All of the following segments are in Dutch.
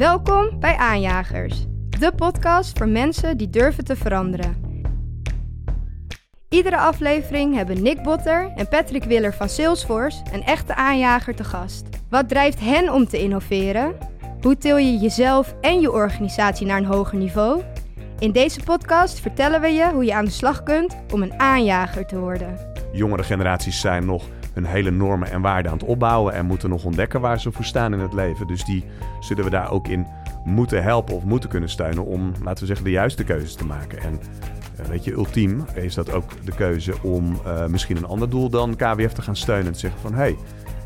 Welkom bij Aanjagers, de podcast voor mensen die durven te veranderen. Iedere aflevering hebben Nick Botter en Patrick Willer van Salesforce een echte aanjager te gast. Wat drijft hen om te innoveren? Hoe til je jezelf en je organisatie naar een hoger niveau? In deze podcast vertellen we je hoe je aan de slag kunt om een aanjager te worden. Jongere generaties zijn nog hun hele normen en waarden aan het opbouwen en moeten nog ontdekken waar ze voor staan in het leven. Dus die zullen we daar ook in moeten helpen of moeten kunnen steunen om, laten we zeggen, de juiste keuzes te maken. En uh, weet je, ultiem is dat ook de keuze om uh, misschien een ander doel dan KWF te gaan steunen en te zeggen van hé, hey,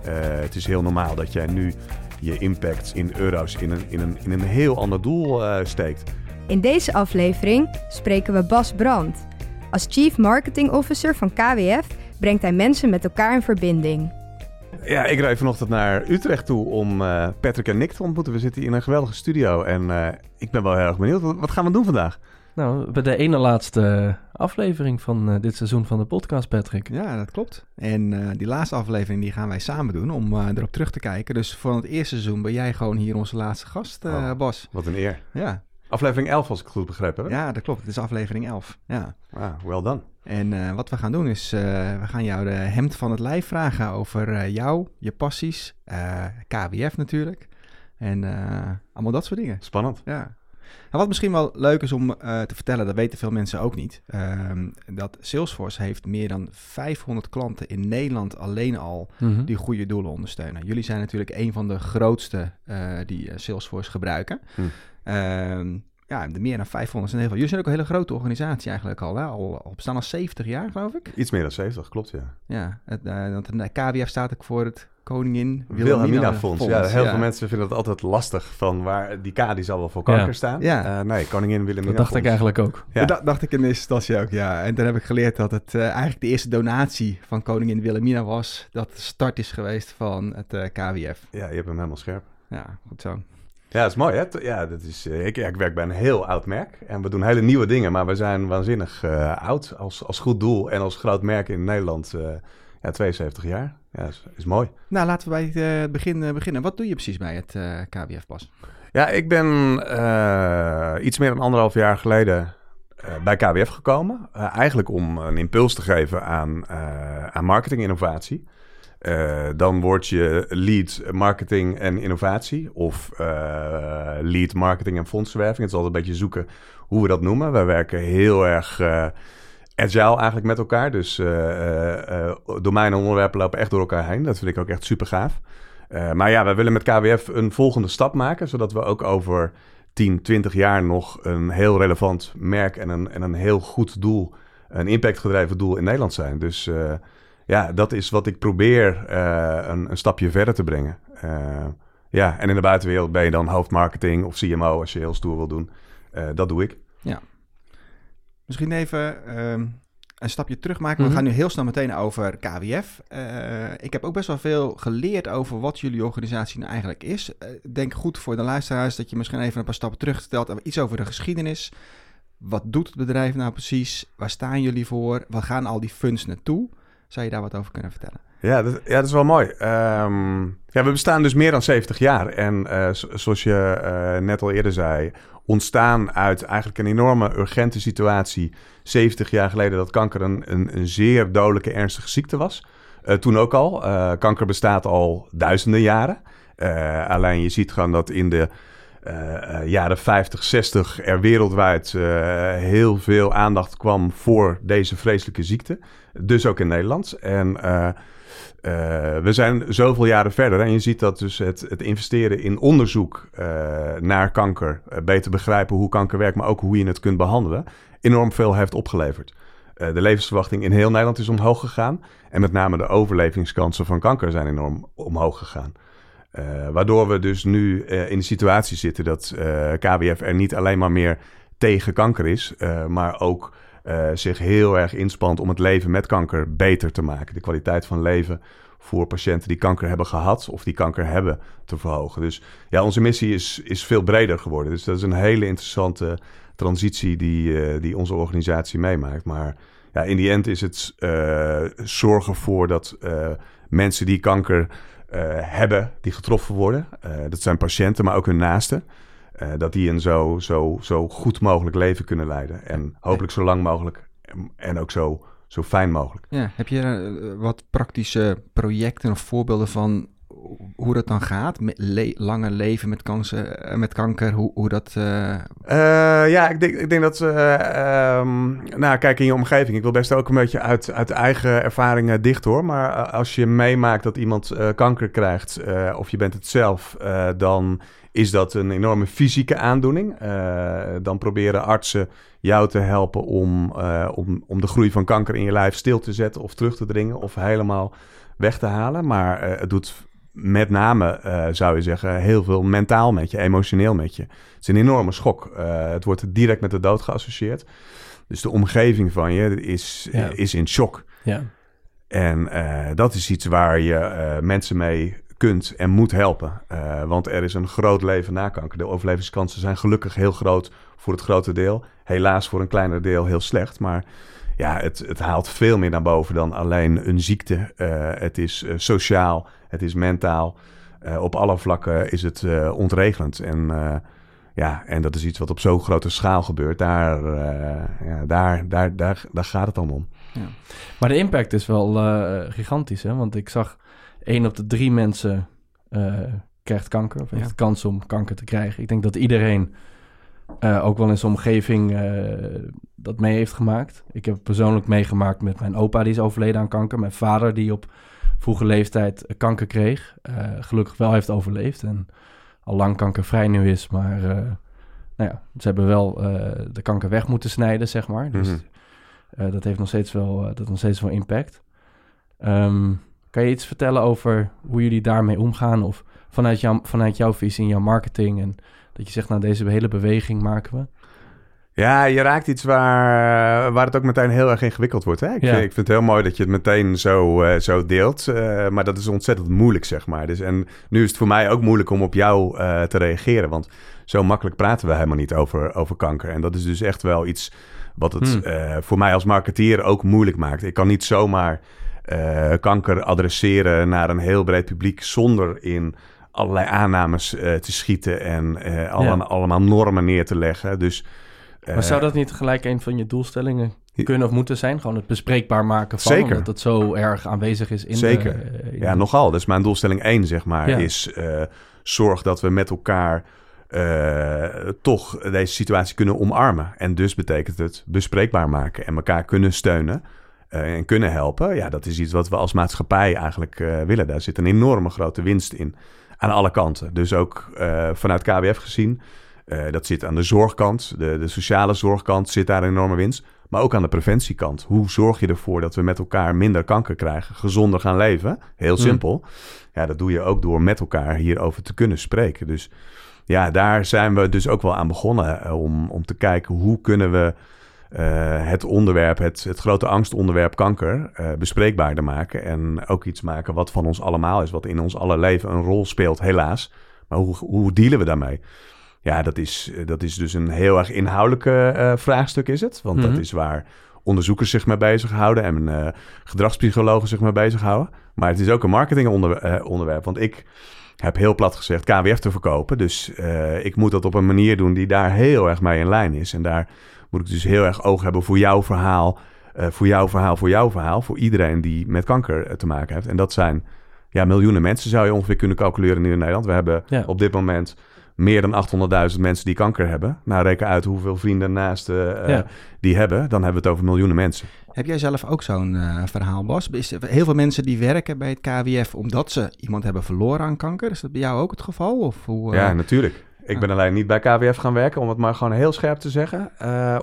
uh, het is heel normaal dat jij nu je impact in euro's in een, in een, in een heel ander doel steekt. In deze aflevering spreken we Bas Brandt. Als Chief Marketing Officer van KWF brengt hij mensen met elkaar in verbinding. Ja, ik rijd vanochtend naar Utrecht toe om uh, Patrick en Nick te ontmoeten. We zitten in een geweldige studio en uh, ik ben wel heel erg benieuwd. Wat, gaan we doen vandaag? Nou, bij de ene laatste aflevering van uh, dit seizoen van de podcast, Patrick. Ja, dat klopt. En die laatste aflevering die gaan wij samen doen om erop terug te kijken. Dus van het eerste seizoen ben jij gewoon hier onze laatste gast, oh, Bas. Wat een eer. Ja. Aflevering 11, als ik het goed begrepen heb. Ja, dat klopt. Het is aflevering 11. Ja. Ah, well done. En uh, wat we gaan doen is, uh, we gaan jou de hemd van het lijf vragen over uh, jou, je passies, KWF natuurlijk. En allemaal dat soort dingen. Spannend. Ja. Nou, wat misschien wel leuk is om te vertellen, dat weten veel mensen ook niet. Ehm, dat Salesforce heeft meer dan 500 klanten in Nederland alleen al mm-hmm. die goede doelen ondersteunen. Jullie zijn natuurlijk een van de grootste die Salesforce gebruiken. Mm. Uh, ja, de meer dan 500 zijn heel veel. Jullie zijn ook een hele grote organisatie eigenlijk al. Hè? Al, al bestaan al 70 jaar, geloof ik. Iets meer dan 70, klopt ja. Ja, het, uh, want de KWF staat ook voor het Koningin Wilhelmina Fonds. Fonds. Ja, heel ja. veel mensen vinden het altijd lastig van waar die K die zal wel voor kanker ja. staan. Ja. Uh, nee, Koningin Wilhelmina Dat dacht Fonds. ik eigenlijk ook. Ja. Dat dacht ik in eerste instantie ook, ja. En toen heb ik geleerd dat het uh, eigenlijk de eerste donatie van Koningin Wilhelmina was. Dat de start is geweest van het uh, KWF. Ja, je hebt hem helemaal scherp. Ja, goed zo. Ja, dat is mooi, hè? Ja, dat is, ik, ik werk bij een heel oud merk en we doen hele nieuwe dingen, maar we zijn waanzinnig uh, oud als, als goed doel en als groot merk in Nederland. Uh, ja, 72 jaar. Ja, is, is mooi. Nou, laten we bij het begin beginnen. Wat doe je precies bij het uh, KBF Pas? Ja, ik ben iets meer dan anderhalf jaar geleden bij KWF gekomen. eigenlijk om een impuls te geven aan, aan marketinginnovatie. Uh, dan word je lead marketing en innovatie of uh, lead marketing en fondsenwerving. Het is altijd een beetje zoeken hoe we dat noemen. Wij werken heel erg uh, agile eigenlijk met elkaar. Dus domein en onderwerpen lopen echt door elkaar heen. Dat vind ik ook echt super gaaf. maar ja, wij willen met KWF een volgende stap maken, zodat we ook over 10, 20 jaar nog een heel relevant merk en een, en een heel goed doel, een impactgedreven doel in Nederland zijn. Dus ja, dat is wat ik probeer uh, een, een, stapje verder te brengen. Uh, ja, en in de buitenwereld ben je dan hoofdmarketing of CMO als je heel stoer wil doen. Uh, dat doe ik. Ja. Misschien even um, een stapje terug maken. We gaan nu heel snel meteen over KWF. ik heb ook best wel veel geleerd over wat jullie organisatie nou eigenlijk is. Denk goed voor de luisteraars dat je misschien even een paar stappen terug stelt. Iets over de geschiedenis. Wat doet het bedrijf nou precies? Waar staan jullie voor? Waar gaan al die funds naartoe? Zou je daar wat over kunnen vertellen? Ja, dat, ja, dat is wel mooi. Um, ja, we bestaan dus meer dan 70 jaar. En uh, zoals je uh, net al eerder zei, ontstaan uit eigenlijk een enorme urgente situatie. 70 jaar geleden dat kanker een, een, een zeer dodelijke, ernstige ziekte was. Uh, toen ook al. kanker bestaat al duizenden jaren. alleen je ziet gewoon dat in de jaren 50, 60 er wereldwijd uh, heel veel aandacht kwam voor deze vreselijke ziekte. Dus ook in Nederland. En we zijn zoveel jaren verder en je ziet dat dus het, het investeren in onderzoek naar kanker, beter begrijpen hoe kanker werkt, maar ook hoe je het kunt behandelen, enorm veel heeft opgeleverd. de levensverwachting in heel Nederland is omhoog gegaan en met name de overlevingskansen van kanker zijn enorm omhoog gegaan. Uh, waardoor we dus nu uh, in de situatie zitten dat uh, KWF er niet alleen maar meer tegen kanker is, maar ook zich heel erg inspant om het leven met kanker beter te maken. De kwaliteit van leven voor patiënten die kanker hebben gehad of die kanker hebben te verhogen. Dus ja, onze missie is, is veel breder geworden. Dus dat is een hele interessante transitie die, die onze organisatie meemaakt. Maar ja, in die end is het zorgen voor dat mensen die kanker hebben, die getroffen worden, dat zijn patiënten, maar ook hun naasten, dat die een zo, zo, zo goed mogelijk leven kunnen leiden. En hopelijk zo lang mogelijk en ook zo, zo fijn mogelijk. Ja, heb je wat praktische projecten of voorbeelden van hoe dat dan gaat? Le langer leven met, kansen, eh, met kanker, hoe, hoe dat... Uh... ja, ik denk, ik denk dat... Um, nou, kijk in je omgeving. Ik wil best ook een beetje uit, uit eigen ervaringen dicht hoor. Maar als je meemaakt dat iemand kanker krijgt of je bent het zelf... dan is dat een enorme fysieke aandoening. dan proberen artsen jou te helpen om, om, om de groei van kanker in je lijf stil te zetten... of terug te dringen of helemaal weg te halen. Maar het doet met name, uh, zou je zeggen, heel veel mentaal met je, emotioneel met je. Het is een enorme schok. Uh, het wordt direct met de dood geassocieerd. Dus de omgeving van je is, ja. is in shock. Ja. En uh, dat is iets waar je mensen mee kunt en moet helpen. want er is een groot leven na kanker. De overlevingskansen zijn gelukkig heel groot voor het grote deel. Helaas voor een kleiner deel heel slecht. Maar ja, het, het haalt veel meer naar boven dan alleen een ziekte. het is sociaal het is mentaal. Uh, op alle vlakken is het uh, ontregelend. En, uh, ja, en dat is iets wat op zo'n grote schaal gebeurt. Daar, ja, daar, daar, daar, daar gaat het dan om. Ja. Maar de impact is wel gigantisch. Hè? Want ik zag één op de drie mensen krijgt kanker. Of heeft kans om kanker te krijgen. Ik denk dat iedereen ook wel in zijn omgeving dat mee heeft gemaakt. Ik heb persoonlijk meegemaakt met mijn opa, die is overleden aan kanker. Mijn vader, die op vroege leeftijd kanker kreeg. Uh, gelukkig wel heeft overleefd en al lang kankervrij nu is. Maar nou ja, ze hebben wel de kanker weg moeten snijden, zeg maar. Dus mm -hmm. dat heeft nog steeds wel, dat nog steeds wel impact. Um, kan je iets vertellen over hoe jullie daarmee omgaan? Of vanuit, jou, vanuit jouw visie in jouw marketing? En dat je zegt, nou, deze hele beweging maken we. Ja, je raakt iets waar, waar het ook meteen heel erg ingewikkeld wordt. Hè? Ik, vind, ik vind het heel mooi dat je het meteen zo, uh, zo deelt. Uh, maar dat is ontzettend moeilijk, zeg maar. Dus, en nu is het voor mij ook moeilijk om op jou uh, te reageren. Want zo makkelijk praten we helemaal niet over, over kanker. En dat is dus echt wel iets wat het hmm. voor mij als marketeer ook moeilijk maakt. Ik kan niet zomaar kanker adresseren naar een heel breed publiek zonder in allerlei aannames te schieten en allemaal, ja. allemaal normen neer te leggen. Dus maar zou dat niet gelijk een van je doelstellingen kunnen of moeten zijn? Gewoon het bespreekbaar maken van, Zeker. omdat het zo erg aanwezig is in Zeker. De, ja, nogal. Dus mijn doelstelling één, zeg maar, ja. is zorg dat we met elkaar toch deze situatie kunnen omarmen. En dus betekent het bespreekbaar maken en elkaar kunnen steunen en kunnen helpen. Ja, dat is iets wat we als maatschappij eigenlijk willen. Daar zit een enorme grote winst in aan alle kanten. Dus ook vanuit KWF gezien uh, dat zit aan de zorgkant, de, de sociale zorgkant zit daar een enorme winst. Maar ook aan de preventiekant. Hoe zorg je ervoor dat we met elkaar minder kanker krijgen, gezonder gaan leven? Heel mm. simpel. Mm. Ja, dat doe je ook door met elkaar hierover te kunnen spreken. Dus ja, daar zijn we dus ook wel aan begonnen uh, om, om te kijken hoe kunnen we het onderwerp, het, het grote angstonderwerp kanker, uh, bespreekbaarder maken. En ook iets maken wat van ons allemaal is, wat in ons alle leven een rol speelt, helaas. Maar hoe, hoe dealen we daarmee? Ja, dat is, dat is dus een heel erg inhoudelijke uh, vraagstuk is het. Want dat mhm. is waar onderzoekers zich mee bezighouden en uh, gedragspsychologen zich mee bezighouden. Maar het is ook een marketingonderwerp. Uh, want ik heb heel plat gezegd KWF te verkopen. Dus ik moet dat op een manier doen die daar heel erg mee in lijn is. En daar moet ik dus heel erg oog hebben voor jouw verhaal. voor jouw verhaal, voor jouw verhaal. Voor iedereen die met kanker te maken heeft. En dat zijn ja, miljoenen mensen zou je ongeveer kunnen calculeren nu in Nederland. We hebben ja. op dit moment meer dan 800.000 mensen die kanker hebben. Nou, reken uit hoeveel vrienden naast uh, ja. die hebben. Dan hebben we het over miljoenen mensen. Heb jij zelf ook zo'n uh, verhaal, Bas? Is er heel veel mensen die werken bij het KWF omdat ze iemand hebben verloren aan kanker. Is dat bij jou ook het geval? Of hoe, uh... Ja, natuurlijk. Ik ben alleen niet bij KWF gaan werken, om het maar gewoon heel scherp te zeggen.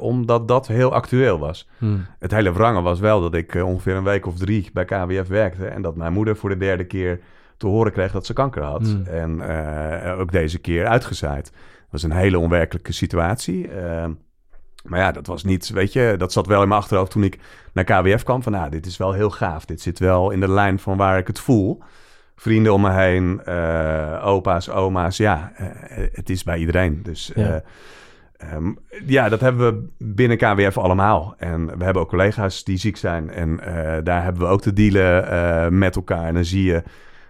omdat dat heel actueel was. Hmm. Het hele wrange was wel dat ik ongeveer een week of drie bij KWF werkte. En dat mijn moeder voor de derde keer te horen kreeg dat ze kanker had. Hmm. En uh, ook deze keer uitgezaaid. Dat was een hele onwerkelijke situatie. Uh, maar ja, dat was niet, weet je, dat zat wel in mijn achterhoofd toen ik naar KWF kwam. Van, nou, dit is wel heel gaaf. Dit zit wel in de lijn van waar ik het voel. Vrienden om me heen, uh, opa's, oma's. Ja, het is bij iedereen. Dus ja. Ehm, ja, dat hebben we binnen KWF allemaal. En we hebben ook collega's die ziek zijn. En eh, daar hebben we ook te dealen met elkaar. En dan zie je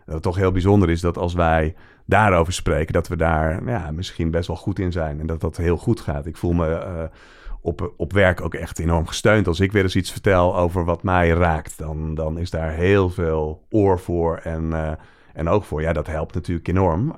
dat het toch heel bijzonder is dat als wij daarover spreken, dat we daar ja, misschien best wel goed in zijn. En dat dat heel goed gaat. Ik voel me op, op werk ook echt enorm gesteund. Als ik weer eens iets vertel over wat mij raakt, dan, dan is daar heel veel oor voor en, en oog voor. Ja, dat helpt natuurlijk enorm.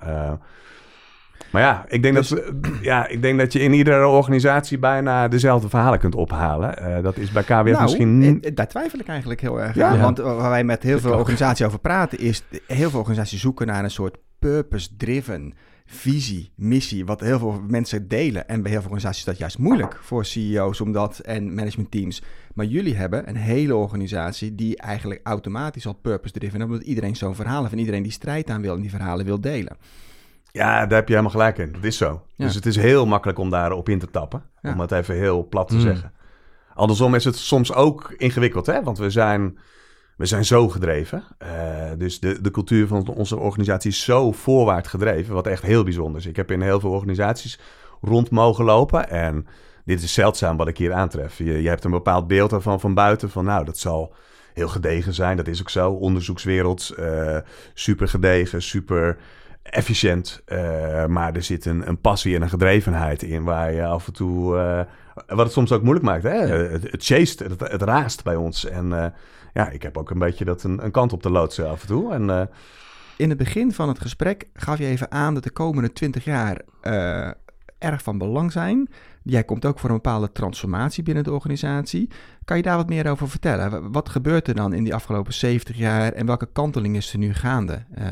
Maar ja ik, denk dat, dus- ja, ik denk dat je in iedere organisatie bijna dezelfde verhalen kunt ophalen. Uh, dat is bij KWF nou, misschien... Eh, daar twijfel ik eigenlijk heel erg aan. Want waar wij met heel veel organisaties over praten... is heel veel organisaties zoeken naar een soort purpose-driven visie, missie... wat heel veel mensen delen. En bij heel veel organisaties is dat juist moeilijk voor CEO's om dat en managementteams. Maar jullie hebben een hele organisatie die eigenlijk automatisch al purpose-driven... omdat iedereen zo'n verhaal heeft en iedereen die strijd aan wil... en die verhalen wil delen. Ja, daar heb je helemaal gelijk in. Dat is zo. Dus het is heel makkelijk om daarop in te tappen. Om het even heel plat te hmm. zeggen. Andersom is het soms ook ingewikkeld, hè? Want we zijn, we zijn zo gedreven. Uh, dus de, de cultuur van onze organisatie is zo voorwaarts gedreven, wat echt heel bijzonder is. Ik heb in heel veel organisaties rond mogen lopen en dit is zeldzaam wat ik hier aantref. Je, je hebt een bepaald beeld ervan van buiten, van nou, dat zal heel gedegen zijn. Dat is ook zo. Onderzoekswereld, uh, super gedegen, super efficiënt, uh, maar er zit een, een, passie en een gedrevenheid in waar je af en toe, uh, wat het soms ook moeilijk maakt. Hè? Het, het chased, het, het, raast bij ons. En uh, ja, ik heb ook een beetje dat een, een kant op te loodsen af en toe. En, in het begin van het gesprek gaf je even aan dat de komende 20 jaar erg van belang zijn. Jij komt ook voor een bepaalde transformatie binnen de organisatie. Kan je daar wat meer over vertellen? Wat gebeurt er dan in die afgelopen 70 jaar en welke kanteling is er nu gaande uh,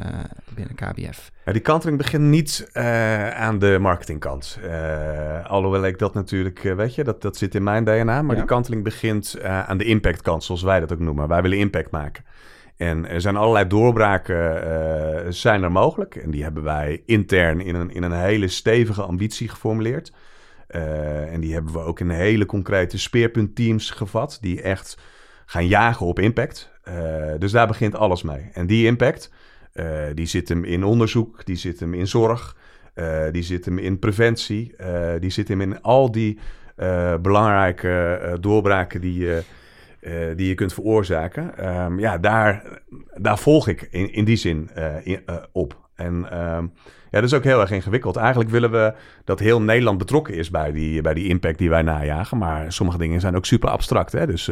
binnen KBF? Ja, die kanteling begint niet uh, aan de marketingkant. Uh, alhoewel ik dat natuurlijk, weet je, dat, dat zit in mijn DNA. Maar die kanteling begint aan de impactkant, zoals wij dat ook noemen. Wij willen impact maken. En er zijn allerlei doorbraken zijn er mogelijk. En die hebben wij intern in een, in een hele stevige ambitie geformuleerd. Uh, en die hebben we ook in hele concrete speerpuntteams gevat, die echt gaan jagen op impact. Uh, dus daar begint alles mee. En die impact, die zit hem in onderzoek, die zit hem in zorg, die zit hem in preventie, die zit hem in al die belangrijke doorbraken die je, die je kunt veroorzaken. Um, ja, daar, daar volg ik in, in die zin in, op. En um, ja, dat is ook heel erg ingewikkeld. Eigenlijk willen we dat heel Nederland betrokken is bij die, bij die impact die wij najagen. Maar sommige dingen zijn ook super abstract. Hè? Dus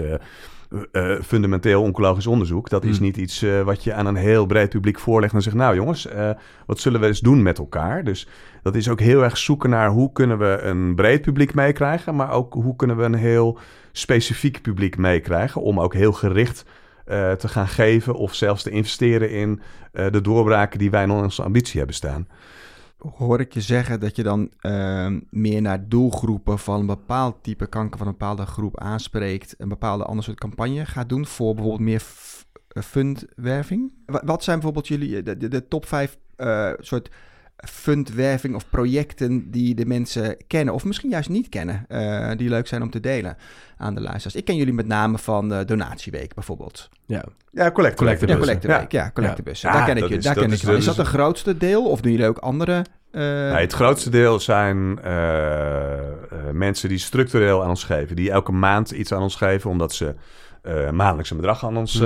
uh, uh, fundamenteel oncologisch onderzoek, dat is hmm. niet iets uh, wat je aan een heel breed publiek voorlegt en zegt, nou jongens, wat zullen we eens doen met elkaar? Dus dat is ook heel erg zoeken naar hoe kunnen we een breed publiek meekrijgen, maar ook hoe kunnen we een heel specifiek publiek meekrijgen om ook heel gericht te gaan geven of zelfs te investeren in de doorbraken die wij in onze ambitie hebben staan. Hoor ik je zeggen dat je dan uh, meer naar doelgroepen van een bepaald type kanker van een bepaalde groep aanspreekt, een bepaalde ander soort campagne gaat doen voor bijvoorbeeld meer eh, fundwerving? Wat zijn bijvoorbeeld jullie de, de, de top vijf soort fundwerving of projecten die de mensen kennen, of misschien juist niet kennen, uh, die leuk zijn om te delen aan de luisteraars. Ik ken jullie met name van de Donatieweek bijvoorbeeld. Ja, ja collectebussen. Ja, collecteweek, ja, collectebussen. Ja. Daar ken ik je. Daar ken ik is, is dat het grootste deel, of doen jullie ook andere? Uh... Nee, het grootste deel zijn uh, mensen die structureel aan ons geven, die elke maand iets aan ons geven, omdat ze maandelijks een bedrag aan ons hm.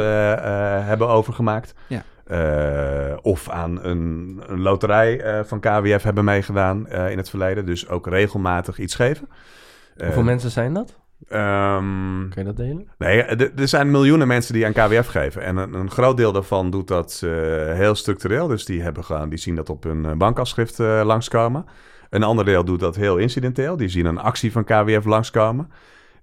hebben overgemaakt. Ja. Uh, of aan een, een loterij uh, van KWF hebben meegedaan uh, in het verleden. Dus ook regelmatig iets geven. Hoeveel mensen zijn dat? Um, Kun je dat delen? Nee, er zijn miljoenen mensen die aan KWF geven. En een, een groot deel daarvan doet dat heel structureel. Dus die, hebben gewoon, die zien dat op hun bankafschrift langskomen. Een ander deel doet dat heel incidenteel. Die zien een actie van KWF langskomen.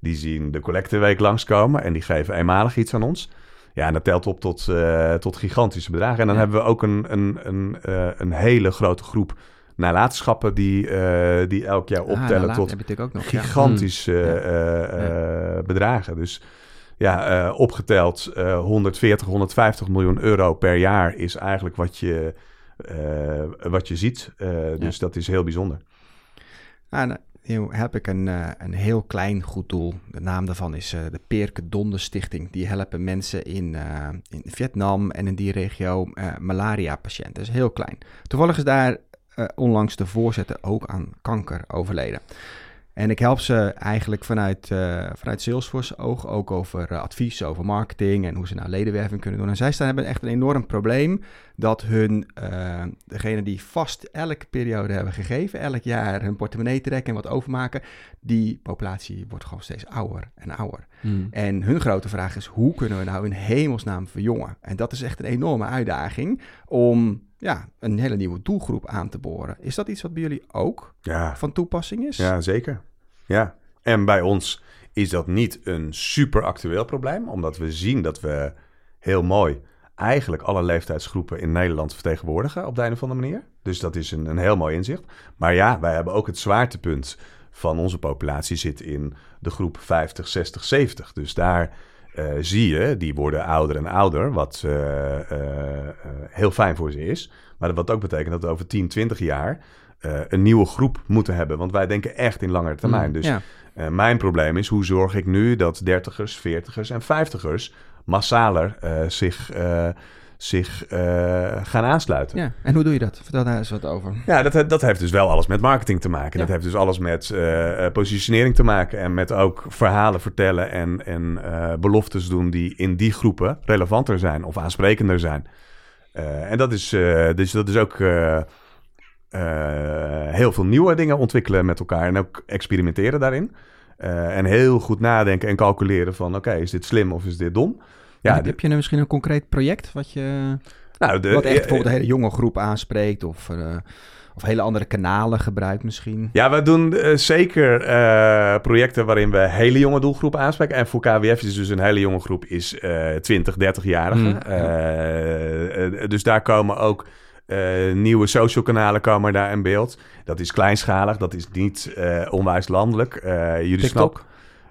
Die zien de collecteweek langskomen en die geven eenmalig iets aan ons. Ja, en dat telt op tot, uh, tot gigantische bedragen. En dan hebben we ook een, een, een, uh, een hele grote groep nalatenschappen die, uh, die elk jaar ah, optellen tot ook nog, gigantische ja. Hmm. bedragen. Dus ja, opgeteld 140, 150 miljoen euro per jaar is eigenlijk wat je, wat je ziet. dus dat is heel bijzonder. Ah, nou, heb ik een, uh, een heel klein goed doel. De naam daarvan is uh, de Perke Donde Stichting. Die helpen mensen in, uh, in Vietnam en in die regio malaria-patiënten. Dat is heel klein. Toevallig is daar onlangs de voorzitter ook aan kanker overleden. En ik help ze eigenlijk vanuit, uh, vanuit Salesforce oog ook over uh, advies, over marketing en hoe ze nou ledenwerving kunnen doen. En zij staan, hebben echt een enorm probleem dat hun, uh, degene die vast elke periode hebben gegeven, elk jaar hun portemonnee trekken en wat overmaken, die populatie wordt gewoon steeds ouder en ouder. Hmm. En hun grote vraag is, hoe kunnen we nou in hemelsnaam verjongen? En dat is echt een enorme uitdaging om ja, een hele nieuwe doelgroep aan te boren. Is dat iets wat bij jullie ook ja. van toepassing is? Ja, zeker. Ja, en bij ons is dat niet een super actueel probleem, omdat we zien dat we heel mooi eigenlijk alle leeftijdsgroepen in Nederland vertegenwoordigen op de een of andere manier. Dus dat is een, een heel mooi inzicht. Maar ja, wij hebben ook het zwaartepunt van onze populatie zit in de groep 50, 60, 70. Dus daar uh, zie je, die worden ouder en ouder, wat uh, uh, heel fijn voor ze is. Maar wat ook betekent dat we over 10, 20 jaar een nieuwe groep moeten hebben. Want wij denken echt in langere termijn. Mm, dus ja. mijn probleem is, hoe zorg ik nu dat dertigers, veertigers en vijftigers massaler zich zich uh, gaan aansluiten. Ja, en hoe doe je dat? Vertel daar eens wat over. Ja, dat, dat heeft dus wel alles met marketing te maken. Dat heeft dus alles met uh, positionering te maken en met ook verhalen vertellen en, en uh, beloftes doen die in die groepen relevanter zijn of aansprekender zijn. en dat is, dus dat is ook heel veel nieuwe dingen ontwikkelen met elkaar en ook experimenteren daarin. en heel goed nadenken en calculeren van oké, is dit slim of is dit dom? Ja, heb je nu misschien een concreet project wat je. Nou, de, wat echt bijvoorbeeld een hele jonge groep aanspreekt of, uh, of hele andere kanalen gebruikt misschien? Ja, we doen uh, zeker uh, projecten waarin we hele jonge doelgroepen aanspreken. En voor KWF is dus een hele jonge groep is 20, 30-jarigen. Mm, dus daar komen ook nieuwe social kanalen komen daar in beeld. Dat is kleinschalig, dat is niet onwijs landelijk. jullie TikTok?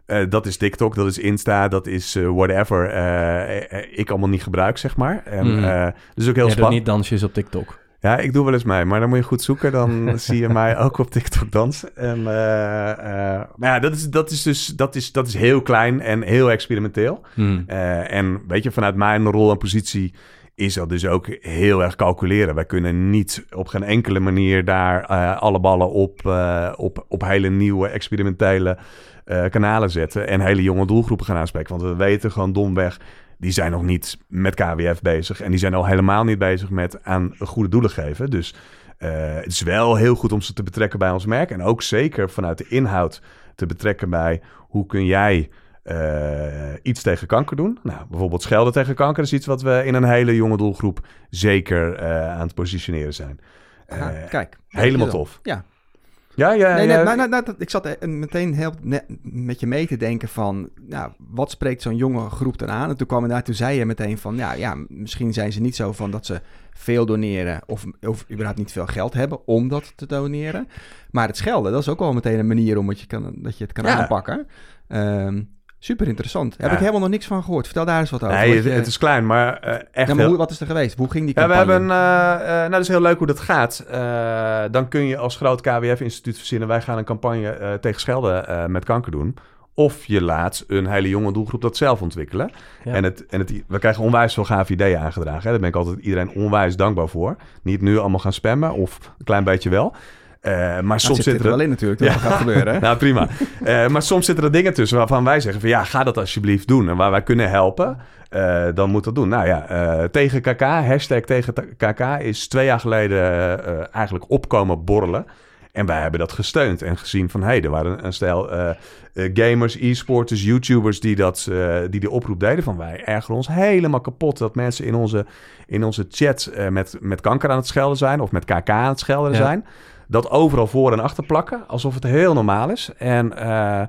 Uh, dat is TikTok, dat is Insta, dat is uh, whatever. Uh, ik allemaal niet gebruik, zeg maar. En, mm. dus ook heel spannend. niet dansjes op TikTok? Ja, ik doe wel eens mee, maar dan moet je goed zoeken. Dan zie je mij ook op TikTok dansen. En, maar ja, dat is, dat is dus dat is, dat is heel klein en heel experimenteel. Mm. en weet je, vanuit mijn rol en positie is dat dus ook heel erg calculeren. Wij kunnen niet op geen enkele manier daar alle ballen op, op, op hele nieuwe experimentele uh, kanalen zetten en hele jonge doelgroepen gaan aanspreken. Want we weten gewoon domweg, die zijn nog niet met KWF bezig. En die zijn al helemaal niet bezig met aan goede doelen geven. Dus uh, het is wel heel goed om ze te betrekken bij ons merk. En ook zeker vanuit de inhoud te betrekken bij hoe kun jij uh, iets tegen kanker doen. Nou, bijvoorbeeld schelden tegen kanker is iets wat we in een hele jonge doelgroep zeker aan het positioneren zijn. kijk, helemaal tof. Ja, ja, ja, nee, nee, ja. Nou, nou, nou, ik zat meteen heel met je mee te denken van, nou, wat spreekt zo'n jonge groep dan aan? En toen kwam daar, toen zei je meteen van, ja, ja, misschien zijn ze niet zo van dat ze veel doneren of, of überhaupt niet veel geld hebben om dat te doneren. Maar het schelden, dat is ook wel meteen een manier om het je kan, dat je het kan aanpakken. Um, Super interessant. Heb ik helemaal nog niks van gehoord. Vertel daar eens wat over. Nee, het, is klein, maar uh, echt. Ja, maar hoe, wat is er geweest? Hoe ging die campagne? Ja, we hebben, uh, uh, nou, dat is heel leuk hoe dat gaat. dan kun je als groot KWF-instituut verzinnen: wij gaan een campagne tegen schelden met kanker doen. Of je laat een hele jonge doelgroep dat zelf ontwikkelen. Ja. En, het, en het, we krijgen onwijs veel gave ideeën aangedragen. Hè. Daar ben ik altijd iedereen onwijs dankbaar voor. Niet nu allemaal gaan spammen, of een klein beetje wel. Uh, maar nou, soms zit er wel in natuurlijk, dat ja. gaat gebeuren. nou, prima. Uh, maar soms zitten er dingen tussen waarvan wij zeggen van ja, ga dat alsjeblieft doen. En waar wij kunnen helpen, uh, dan moet dat doen. Nou ja, tegen KK, hashtag tegen KK is twee jaar geleden eigenlijk opkomen borrelen. En wij hebben dat gesteund en gezien van... hé, hey, er waren een stel gamers, e-sporters, YouTubers... die, dat, die de oproep deden van... wij ergeren ons helemaal kapot... dat mensen in onze, in onze chat met, met kanker aan het schelden zijn... of met KK aan het schelden ja. zijn dat overal voor en achter plakken, alsof het heel normaal is. En uh,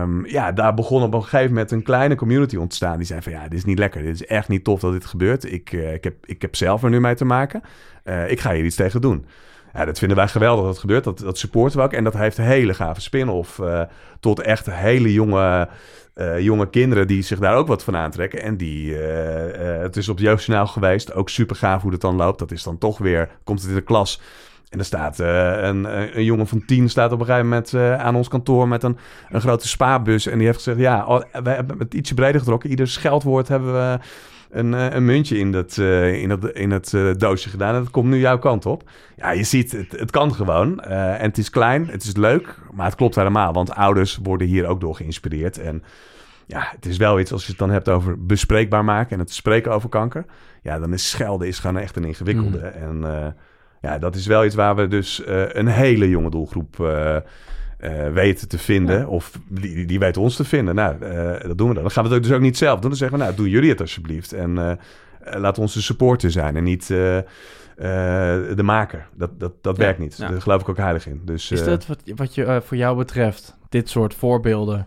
um, ja, daar begon op een gegeven moment een kleine community ontstaan. Die zei van ja, dit is niet lekker, dit is echt niet tof dat dit gebeurt. Ik, uh, ik, heb, ik heb zelf er nu mee te maken. Uh, ik ga hier iets tegen doen. Ja, dat vinden wij geweldig dat het gebeurt. Dat, dat supporten we ook. En dat heeft hele gave spin-off. tot echt hele jonge, jonge kinderen die zich daar ook wat van aantrekken. En die, het is op het jeugdjournaal geweest. Ook super gaaf hoe dat dan loopt. Dat is dan toch weer, komt het in de klas en er staat uh, een, een, jongen van tien staat op een gegeven moment uh, aan ons kantoor met een, een grote spaarbus. En die heeft gezegd, ja, oh, we hebben het ietsje breder getrokken. Ieder scheldwoord hebben we, een, eh, een muntje in dat, uh, in dat, in uh, doosje gedaan. En dat komt nu jouw kant op. Ja, je ziet, het, het kan gewoon. en het is klein, het is leuk, maar het klopt helemaal. Want ouders worden hier ook door geïnspireerd. En ja, het is wel iets als je het dan hebt over bespreekbaar maken en het spreken over kanker. Ja, dan is schelden is gewoon echt een ingewikkelde. Mm. En ja, dat is wel iets waar we dus een hele jonge doelgroep uh, weten te vinden. Of die, die weten ons te vinden. Nou, uh, dat doen we dan. Dan gaan we het dus ook niet zelf doen. Dan zeggen we, nou, doen jullie het alsjeblieft. En uh, laat ons de supporter zijn en niet de maker. Dat, dat, dat werkt niet. Daar geloof ik ook heilig in. Dus, is dat wat, wat je voor jou betreft, dit soort voorbeelden,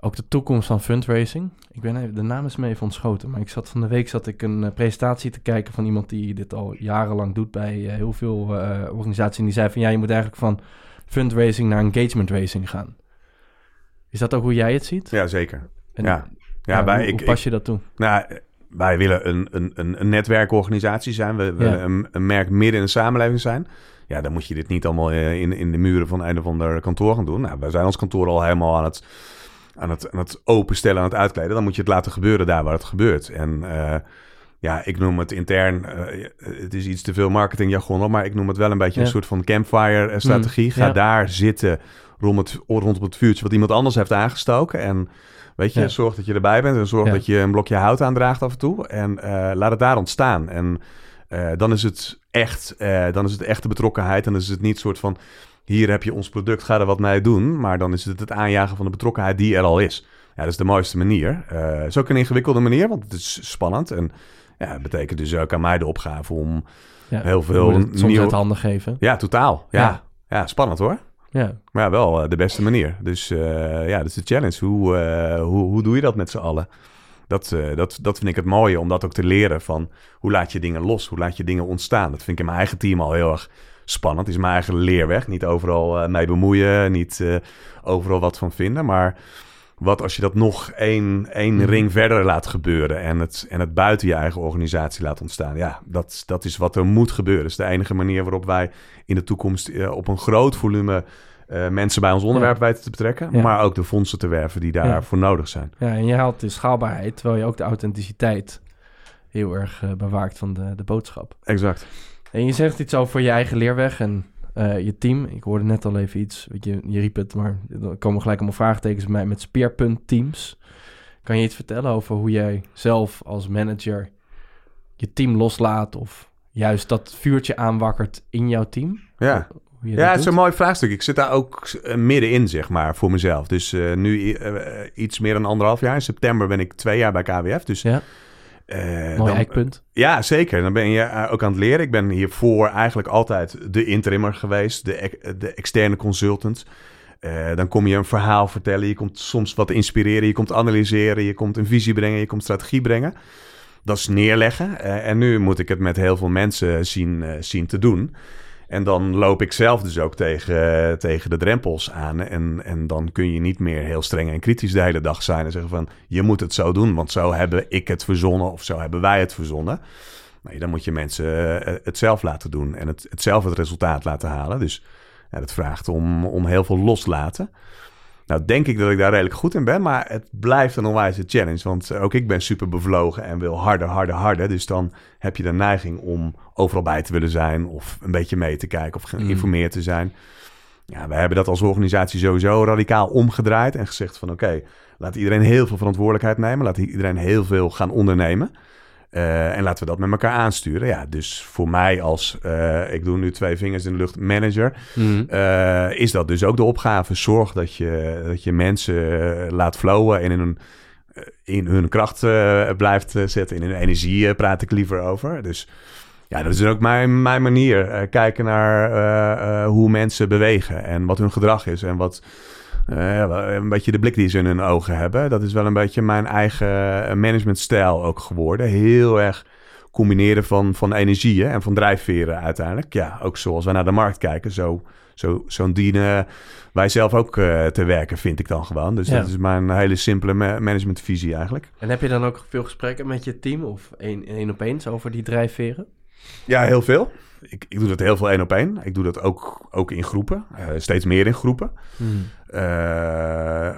ook de toekomst van fundraising? Ik ben even, de naam is me even ontschoten, maar ik zat van de week zat ik een presentatie te kijken van iemand die dit al jarenlang doet bij heel veel organisaties. En die zei van, ja, je moet eigenlijk van fundraising naar engagement racing gaan. Is dat ook hoe jij het ziet? Ja, zeker. En, ja. Ja, bij, hoe, ik, pas je dat toe? Nou, wij willen een, een, een, netwerkorganisatie zijn. We willen een, een, merk midden in de samenleving zijn. Ja, dan moet je dit niet allemaal eh, in, in de muren van een of ander kantoor gaan doen. Nou, wij zijn ons kantoor al helemaal aan het, aan het, aan het openstellen, aan het uitkleden. Dan moet je het laten gebeuren daar waar het gebeurt. En uh, ja, ik noem het intern, uh, het is iets te veel marketingjargon, maar ik noem het wel een beetje een soort van campfire-strategie. Mm, Ga daar zitten rond het, rondom het vuurtje wat iemand anders heeft aangestoken. En weet je, zorg dat je erbij bent en zorg dat je een blokje hout aandraagt af en toe. En uh, laat het daar ontstaan. En dan is het echt, dan is het echte betrokkenheid. En dan is het niet soort van, hier heb je ons product, ga er wat mee doen. Maar dan is het het aanjagen van de betrokkenheid die er al is. Ja, dat is de mooiste manier. Het is ook een ingewikkelde manier, want het is spannend en ja, dat betekent dus ook aan mij de opgave om ja, heel veel... Soms nieuwe... uit handen geven. Ja, totaal. Ja, ja. spannend hoor. Ja. Maar ja, wel uh, de beste manier. Dus uh, ja, dat is de challenge. Hoe, uh, hoe, hoe doe je dat met z'n allen? Dat, dat, dat vind ik het mooie, om dat ook te leren van hoe laat je dingen los? Hoe laat je dingen ontstaan? Dat vind ik in mijn eigen team al heel erg spannend. Is mijn eigen leerweg. Niet overal mee bemoeien, niet overal wat van vinden, maar wat als je dat nog één, één mhm. ring verder laat gebeuren en het, en het buiten je eigen organisatie laat ontstaan? Ja, dat, dat is wat er moet gebeuren. Dat is de enige manier waarop wij in de toekomst uh, op een groot volume uh, mensen bij ons onderwerp ja. weten te betrekken, maar ook de fondsen te werven die daarvoor nodig zijn. Ja, en je haalt de schaalbaarheid, terwijl je ook de authenticiteit heel erg uh, bewaakt van de, de boodschap. Exact. En je zegt iets over je eigen leerweg en uh, je team, ik hoorde net al even iets, weet je, je riep het, maar er komen gelijk allemaal vraagtekens bij mij met speerpuntteams. Kan je iets vertellen over hoe jij zelf als manager je team loslaat of juist dat vuurtje aanwakkert in jouw team? Ja, ja, het is een mooi vraagstuk. Ik zit daar ook uh, middenin, zeg maar, voor mezelf. Dus uh, nu iets meer dan anderhalf jaar. In september ben ik twee jaar bij KWF. Dus ja. Uh, Mooi eikpunt. Ja, zeker. Dan ben je eh, ook aan het leren. Ik ben hiervoor eigenlijk altijd de interimmer geweest, de, de externe consultant. Uh, dan kom je een verhaal vertellen, je komt soms wat inspireren, je komt analyseren, je komt een visie brengen, je komt strategie brengen. Dat is neerleggen. en nu moet ik het met heel veel mensen zien, zien te doen. En dan loop ik zelf dus ook tegen, tegen de drempels aan. En, en dan kun je niet meer heel streng en kritisch de hele dag zijn en zeggen van je moet het zo doen, want zo hebben ik het verzonnen of zo hebben wij het verzonnen. Nee, dan moet je mensen eh, het zelf laten doen en het, het zelf het resultaat laten halen. Dus ja, dat vraagt om, om heel veel loslaten. Nou, denk ik dat ik daar redelijk goed in ben, maar het blijft een onwijze challenge. Want ook ik ben super bevlogen en wil harder, harder, harder. Dus dan heb je de neiging om overal bij te willen zijn of een beetje mee te kijken of geïnformeerd te zijn. Ja, we hebben dat als organisatie sowieso radicaal omgedraaid en gezegd van oké, laat iedereen heel veel verantwoordelijkheid nemen. Laat iedereen heel veel gaan ondernemen. Uh, en laten we dat met elkaar aansturen. Ja, dus voor mij als, uh, ik doe nu twee vingers in de lucht, manager, mm. uh, is dat dus ook de opgave. Zorg dat je, dat je mensen laat flowen en in hun, in hun kracht blijft zetten. In hun energie praat ik liever over. Dus ja, dat is ook mijn, mijn manier. kijken naar hoe mensen bewegen en wat hun gedrag is en wat uh, een beetje de blik die ze in hun ogen hebben. Dat is wel een beetje mijn eigen managementstijl ook geworden. Heel erg combineren van, van energieën en van drijfveren uiteindelijk. Ja, ook zoals wij naar de markt kijken, zo, zo, zo dienen wij zelf ook uh, te werken, vind ik dan gewoon. Dus dat is mijn hele simpele managementvisie eigenlijk. En heb je dan ook veel gesprekken met je team of één, één op één over die drijfveren? Ja, heel veel ik, ik doe dat heel veel één op één. Ik doe dat ook, ook in groepen, uh, steeds meer in groepen. Hmm. Uh,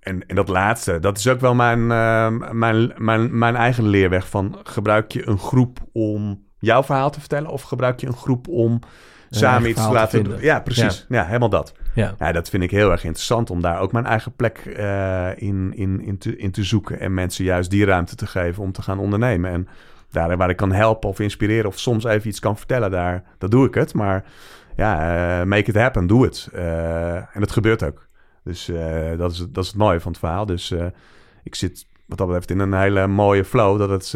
en, en dat laatste, dat is ook wel mijn, eh, mijn, mijn, mijn eigen leerweg van gebruik je een groep om jouw verhaal te vertellen of gebruik je een groep om samen iets te laten doen? Ja, precies. Ja. helemaal dat. Ja. ja, dat vind ik heel erg interessant om daar ook mijn eigen plek uh, in, in, in, te, in te zoeken en mensen juist die ruimte te geven om te gaan ondernemen. En daar waar ik kan helpen of inspireren of soms even iets kan vertellen, daar, dat doe ik het. Maar ja, uh, make it happen, doe het. Uh, en dat gebeurt ook. Dus uh, dat, is, dat is het mooie van het verhaal. Dus ik zit wat dat betreft in een hele mooie flow dat het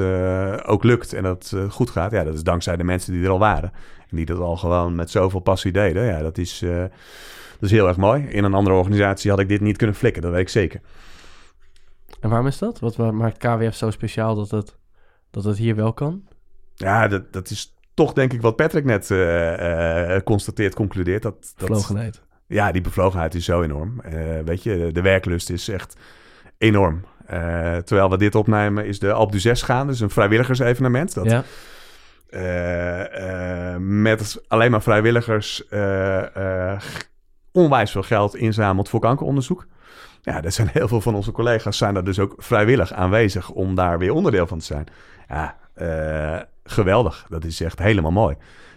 ook lukt en dat het goed gaat. Ja, dat is dankzij de mensen die er al waren. En die dat al gewoon met zoveel passie deden. Ja, dat is, dat is heel erg mooi. In een andere organisatie had ik dit niet kunnen flikken, dat weet ik zeker. En waarom is dat? Wat maakt KWF zo speciaal dat het dat het hier wel kan? Ja, dat, dat is toch denk ik wat Patrick net uh, constateert, concludeert. Dat, dat, bevlogenheid. Ja, die bevlogenheid is zo enorm. Uh, weet je, de werklust is echt enorm. terwijl we dit opnemen is de Alp du 6 gaan. Dus een vrijwilligersevenement. Dat, ja. met alleen maar vrijwilligers onwijs veel geld inzamelt voor kankeronderzoek. Ja, er zijn heel veel van onze collega's zijn daar dus ook vrijwillig aanwezig om daar weer onderdeel van te zijn. Ja, geweldig. Dat is echt helemaal mooi.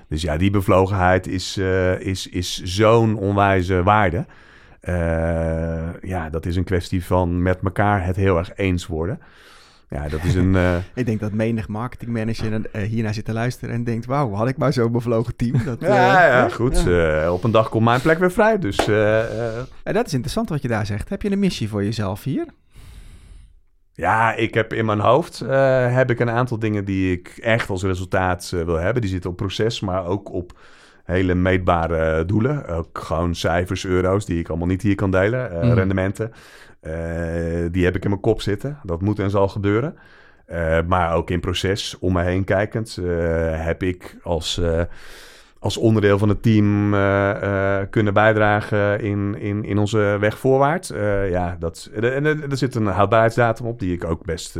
Dus ja, die bevlogenheid is, uh, is, is zo'n onwijze waarde. Uh, ja, dat is een kwestie van met elkaar het heel erg eens worden. Ja, dat is een... Uh... ik denk dat menig marketingmanager uh, hiernaar zit te luisteren en denkt... wauw, had ik maar zo'n bevlogen team. Dat, ja, ja, goed. Ja. op een dag komt mijn plek weer vrij, dus... dat is interessant wat je daar zegt. Heb je een missie voor jezelf hier? Ja, ik heb in mijn hoofd uh, heb ik een aantal dingen die ik echt als resultaat uh, wil hebben. Die zitten op proces, maar ook op hele meetbare doelen. Ook gewoon cijfers, euro's, die ik allemaal niet hier kan delen. Uh, mm. Rendementen. die heb ik in mijn kop zitten. Dat moet en zal gebeuren. maar ook in proces, om me heen kijkend, heb ik als als onderdeel van het team uh, kunnen bijdragen in, in, in onze weg voorwaarts. Uh, ja, dat, en er zit een houdbaarheidsdatum op die ik ook best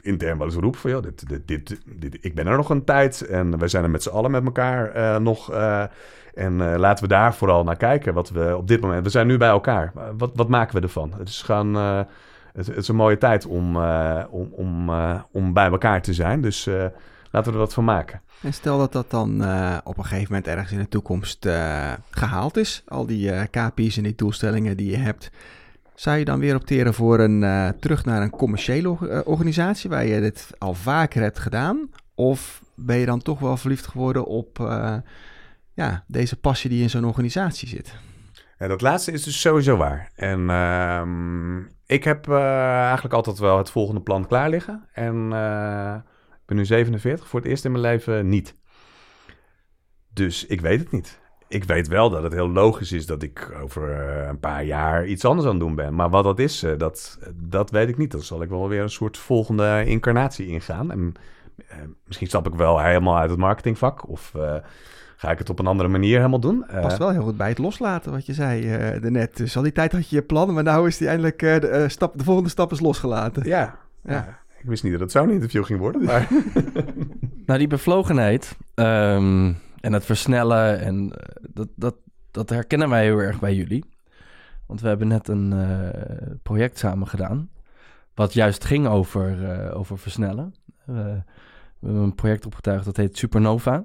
intern wel eens roep. Van, joh, dit, dit, dit, ik ben er nog een tijd en wij zijn er met z'n allen met elkaar nog. en laten we daar vooral naar kijken wat we op dit moment... We zijn nu bij elkaar. Wat, wat maken we ervan? Het is gewoon... Het, het, is een mooie tijd om, om, om, om bij elkaar te zijn. Dus laten we er wat van maken. En stel dat dat dan uh, op een gegeven moment ergens in de toekomst uh, gehaald is, al die uh, KPI's en die doelstellingen die je hebt, zou je dan weer opteren voor een terug naar een commerciële organisatie waar je dit al vaker hebt gedaan? Of ben je dan toch wel verliefd geworden op ja, deze passie die in zo'n organisatie zit? Ja, dat laatste is dus sowieso waar. En ehm, ik heb eigenlijk altijd wel het volgende plan klaar liggen. En ben nu 47, voor het eerst in mijn leven niet. Dus ik weet het niet. Ik weet wel dat het heel logisch is dat ik over eh, een paar jaar iets anders aan het doen ben. Maar wat dat is, eh, dat, dat weet ik niet. Dan zal ik wel weer een soort volgende incarnatie ingaan. En uh, misschien stap ik wel helemaal uit het marketingvak. Of ga ik het op een andere manier helemaal doen. Past wel heel goed bij het loslaten wat je zei uh, net. Dus al die tijd had je je plan, maar nou is die eindelijk de, stap, de volgende stap is losgelaten. ja. ja. Ik wist niet dat het zo'n interview ging worden, maar... nou, die bevlogenheid um, en het versnellen, en uh, dat, dat, dat herkennen wij heel erg bij jullie. Want we hebben net een uh, project samen gedaan, wat juist ging over, uh, over versnellen. we hebben een project opgetuigd dat heet Supernova.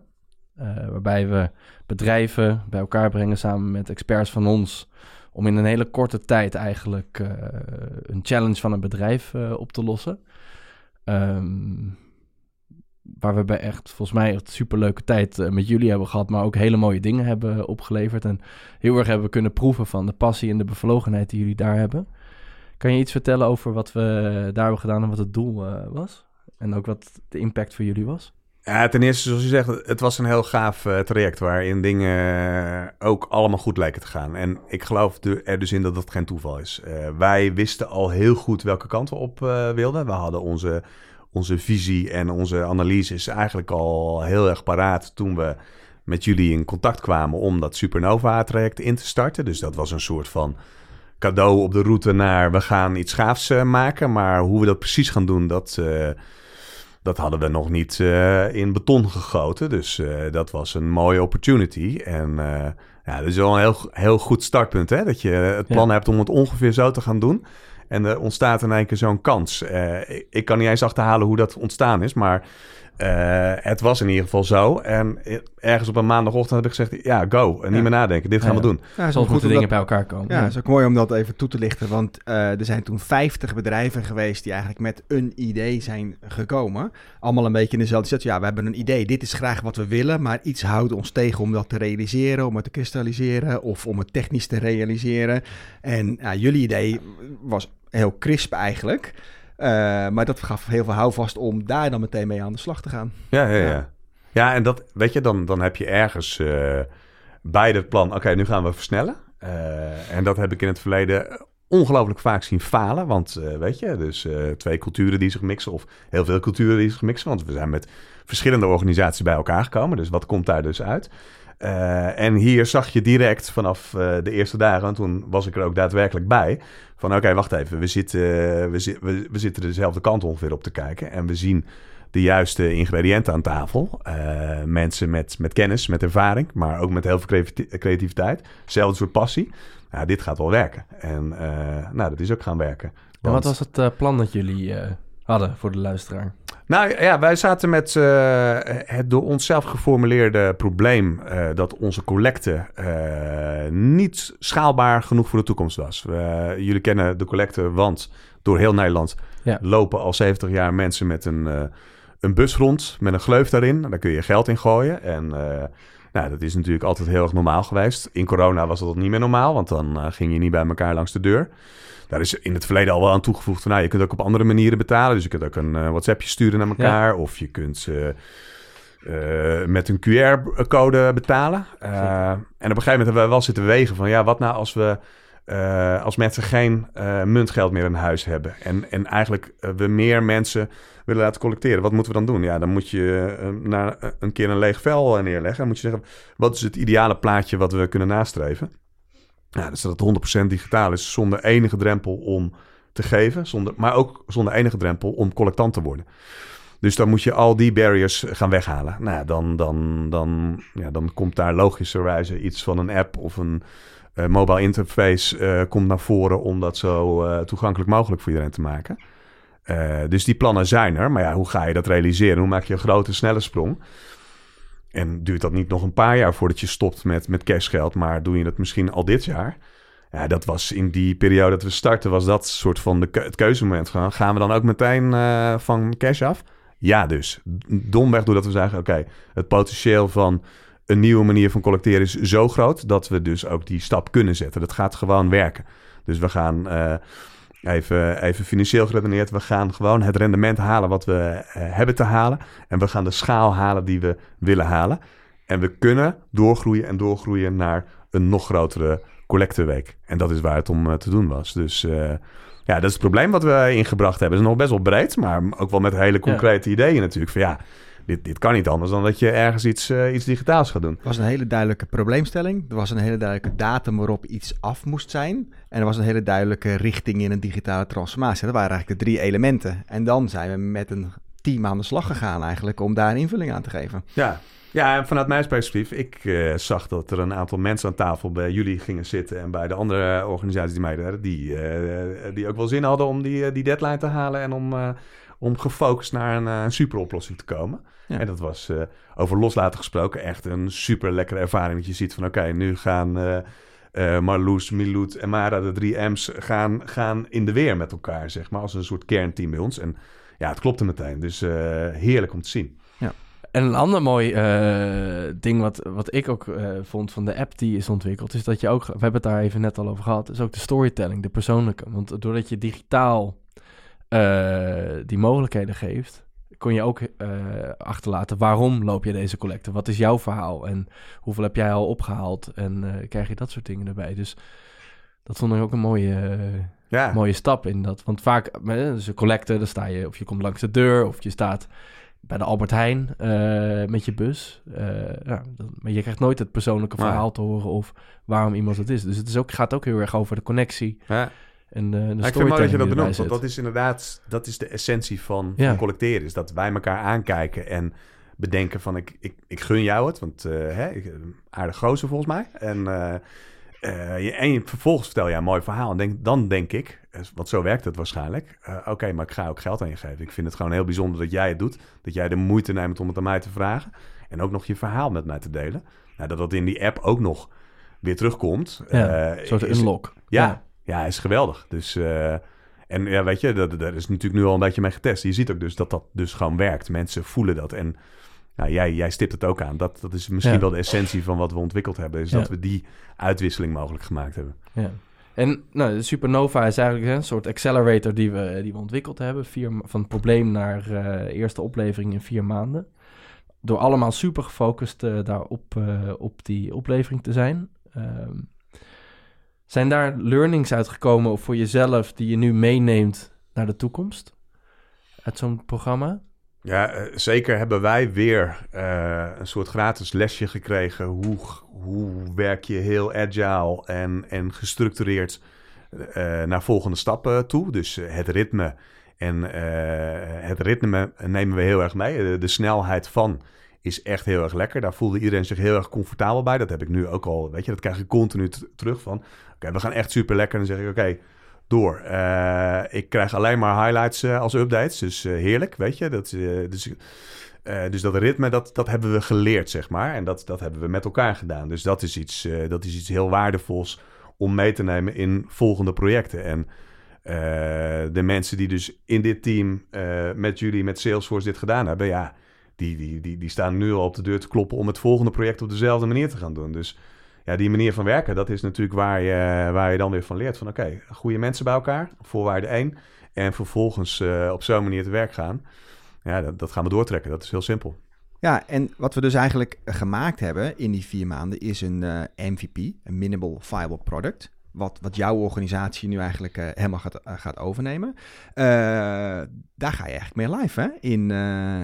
waarbij we bedrijven bij elkaar brengen samen met experts van ons om in een hele korte tijd eigenlijk een challenge van een bedrijf op te lossen. Um, waar we bij echt, volgens mij, een superleuke tijd uh, met jullie hebben gehad, maar ook hele mooie dingen hebben opgeleverd. En heel erg hebben kunnen proeven van de passie en de bevlogenheid die jullie daar hebben. Kan je iets vertellen over wat we daar hebben gedaan en wat het doel uh, was? En ook wat de impact voor jullie was? Ja, ten eerste, zoals je zegt, het was een heel gaaf uh, traject waarin dingen ook allemaal goed lijken te gaan. En ik geloof er dus in dat dat geen toeval is. Uh, wij wisten al heel goed welke kant we op wilden. We hadden onze, onze visie en onze analyses eigenlijk al heel erg paraat toen we met jullie in contact kwamen om dat Supernova-traject in te starten. Dus dat was een soort van cadeau op de route naar we gaan iets gaafs maken. Maar hoe we dat precies gaan doen, dat dat hadden we nog niet eh, in beton gegoten. Dus eh, dat was een mooie opportunity. En uh, ja, dat is wel een heel, heel goed startpunt. Hè? Dat je het plan hebt om het ongeveer zo te gaan doen. En er ontstaat in één keer zo'n kans. Ik, ik, kan niet eens achterhalen hoe dat ontstaan is. Maar uh, het was in ieder geval zo. En ergens op een maandagochtend heb ik gezegd: ja, go. En niet meer nadenken. Dit gaan we doen. Ja, Soms moeten dingen bij elkaar komen. Ja, het is ook mooi om dat even toe te lichten. Want uh, er zijn toen 50 bedrijven geweest die eigenlijk met een idee zijn gekomen. Allemaal een beetje in dezelfde zet. Ja, we hebben een idee. Dit is graag wat we willen. Maar iets houdt ons tegen om dat te realiseren, om het te kristalliseren of om het technisch te realiseren. En ja, jullie idee was heel crisp eigenlijk. Uh, maar dat gaf heel veel houvast om daar dan meteen mee aan de slag te gaan. Ja, ja, ja. Ja, en dat, weet je, dan, dan heb je ergens uh, bij het plan, oké, nu gaan we versnellen. Uh, en dat heb ik in het verleden ongelooflijk vaak zien falen. Want weet je, dus twee culturen die zich mixen of heel veel culturen die zich mixen. Want we zijn met verschillende organisaties bij elkaar gekomen. Dus wat komt daar dus uit? Uh, en hier zag je direct vanaf uh, de eerste dagen, en toen was ik er ook daadwerkelijk bij, van oké, okay, wacht even, we zitten, we, we, we, zitten dezelfde kant ongeveer op te kijken. En we zien de juiste ingrediënten aan tafel. Uh, mensen met, met kennis, met ervaring, maar ook met heel veel creativiteit. Hetzelfde soort passie. Nou, dit gaat wel werken. En nou, dat is ook gaan werken. Want... wat was het plan dat jullie hadden voor de luisteraar? Nou ja, wij zaten met uh, het door onszelf geformuleerde probleem uh, dat onze collecte uh, niet schaalbaar genoeg voor de toekomst was. jullie kennen de collecte, want door heel Nederland ja. lopen al 70 jaar mensen met een, een bus rond met een gleuf daarin. Daar kun je geld in gooien. En nou, dat is natuurlijk altijd heel erg normaal geweest. In corona was dat niet meer normaal, want dan ging je niet bij elkaar langs de deur. Daar is in het verleden al wel aan toegevoegd van... Nou, je kunt ook op andere manieren betalen. Dus je kunt ook een uh, WhatsAppje sturen naar elkaar. Of je kunt uh, uh, met een QR-code betalen. en op een gegeven moment hebben we wel zitten wegen van... Ja, wat nou als we... als mensen geen muntgeld meer in huis hebben. En, en eigenlijk we meer mensen willen laten collecteren. Wat moeten we dan doen? Ja, dan moet je naar een keer een leeg vel neerleggen. Dan moet je zeggen, wat is het ideale plaatje wat we kunnen nastreven? Ja, dus dat het 100% digitaal is zonder enige drempel om te geven, zonder, maar ook zonder enige drempel om collectant te worden. Dus dan moet je al die barriers gaan weghalen. Nou, dan, dan, dan, ja, dan komt daar logischerwijze iets van een app of een mobile interface uh, komt naar voren om dat zo uh, toegankelijk mogelijk voor iedereen te maken. dus die plannen zijn er, maar ja, hoe ga je dat realiseren? Hoe maak je een grote, snelle sprong? En duurt dat niet nog een paar jaar voordat je stopt met, met cashgeld, maar doe je het misschien al dit jaar? Ja, dat was in die periode dat we starten, was dat soort van de, het keuzemoment. Gaan, we dan ook meteen van cash af? Ja, dus. Domweg doordat we zeggen, oké, het potentieel van een nieuwe manier van collecteren is zo groot dat we dus ook die stap kunnen zetten. Dat gaat gewoon werken. Dus we gaan. Uh, Even, even financieel geredeneerd. We gaan gewoon het rendement halen wat we uh, hebben te halen. En we gaan de schaal halen die we willen halen. En we kunnen doorgroeien en doorgroeien naar een nog grotere collecteweek. En dat is waar het om uh, te doen was. Dus ja, dat is het probleem wat we ingebracht hebben. Het is nog best wel breed, maar ook wel met hele concrete ja. ideeën natuurlijk. Van ja, dit, dit kan niet anders dan dat je ergens iets, uh, iets digitaals gaat doen. Er was een hele duidelijke probleemstelling. Er was een hele duidelijke datum waarop iets af moest zijn. En er was een hele duidelijke richting in een digitale transformatie. Dat waren eigenlijk de drie elementen. En dan zijn we met een team aan de slag gegaan eigenlijk om daar een invulling aan te geven. Ja, ja, en vanuit mijn perspectief, ik uh, zag dat er een aantal mensen aan tafel bij jullie gingen zitten en bij de andere organisaties die meededen, die, uh, die ook wel zin hadden om die, die deadline te halen en om, om gefocust naar een, een superoplossing te komen. Ja. En dat was uh, over loslaten gesproken echt een super lekkere ervaring. Dat je ziet van oké, okay, nu gaan uh, uh, Marloes, Miloet en Mara, de drie M's, gaan, gaan in de weer met elkaar, zeg maar. Als een soort kernteam bij ons. En ja, het klopte meteen. Dus heerlijk om te zien. Ja. En een ander mooi ding wat, wat ik ook vond van de app die is ontwikkeld, is dat je ook, we hebben het daar even net al over gehad, is ook de storytelling, de persoonlijke. Want doordat je digitaal die mogelijkheden geeft, kon je ook uh, achterlaten waarom loop je deze collecte? Wat is jouw verhaal en hoeveel heb jij al opgehaald? En uh, krijg je dat soort dingen erbij. Dus dat vond ik ook een mooie, ja. mooie stap in dat. Want vaak, dus een collecte, dan sta je of je komt langs de deur of je staat bij de Albert Heijn met je bus. ja, dat, maar je krijgt nooit het persoonlijke verhaal te horen of waarom iemand het is. Dus het is ook, gaat ook heel erg over de connectie. Ja En de, de Ja, ik vind het mooi dat je dat benoemt, want dat is inderdaad dat is de essentie van, Ja. van collecteren. Is dat wij elkaar aankijken en bedenken van ik, ik, ik gun jou het, want eh hè, ik, aardig gozer volgens mij. En, eh, eh, je, en je, vervolgens vertel je een mooi verhaal. En denk, dan denk ik, eh, want zo werkt het waarschijnlijk, eh, oké, maar ik ga ook geld aan je geven. Ik vind het gewoon heel bijzonder dat jij het doet, dat jij de moeite neemt om het aan mij te vragen en ook nog je verhaal met mij te delen. Nou, dat dat in die app ook nog weer terugkomt. Ja, eh, een soort is- unlock. ja, ja, is geweldig. Dus, eh, en ja, weet je, daar daar is natuurlijk nu al een beetje mee getest. Je ziet ook dus dat dat dus gewoon werkt. Mensen voelen dat. En nou, jij, jij stipt het ook aan. Dat, dat is misschien Ja. wel de essentie van wat we ontwikkeld hebben. Is Ja. dat we die uitwisseling mogelijk gemaakt hebben. Ja. En nou, de Supernova is eigenlijk een soort accelerator die we, die we ontwikkeld hebben. Vier, van probleem naar eh, eerste oplevering in vier maanden. Door allemaal super gefocust eh, daarop op die oplevering te zijn. Ehm, zijn daar learnings uitgekomen voor jezelf die je nu meeneemt naar de toekomst? Uit zo'n programma? Ja, eh, zeker hebben wij weer eh, een soort gratis lesje gekregen. Hoe, hoe werk je heel agile en, en gestructureerd eh, naar volgende stappen toe. Dus het ritme. En het ritme nemen we heel erg mee. De snelheid van is echt heel erg lekker. Daar voelde iedereen zich heel erg comfortabel bij. Dat heb ik nu ook al, weet je, dat krijg ik continu terug van. Oké, we gaan echt super lekker. Dan zeg ik, oké, door. Eh, ik krijg alleen maar highlights eh, als updates. Dus eh, heerlijk, weet je. Dat, dus, dus dat ritme, dat, dat hebben we geleerd, zeg maar. En dat, dat hebben we met elkaar gedaan. Dus dat is, iets, dat is iets heel waardevols om mee te nemen in volgende projecten. En de mensen die dus in dit team met jullie, met Salesforce dit gedaan hebben... ja, die, die, die, die staan nu al op de deur te kloppen om het volgende project op dezelfde manier te gaan doen. Dus ja, die manier van werken, dat is natuurlijk waar je, waar je dan weer van leert. Van oké, goede mensen bij elkaar, voorwaarde 1. En vervolgens eh, op zo'n manier te werk gaan. Ja, dat, dat gaan we doortrekken. Dat is heel simpel. Ja, en wat we dus eigenlijk gemaakt hebben in die vier maanden is een eh, MVP, een Minimal Viable Product. Wat, wat jouw organisatie nu eigenlijk eh, helemaal gaat, eh, gaat overnemen. Eh, daar ga je eigenlijk mee live, hè? In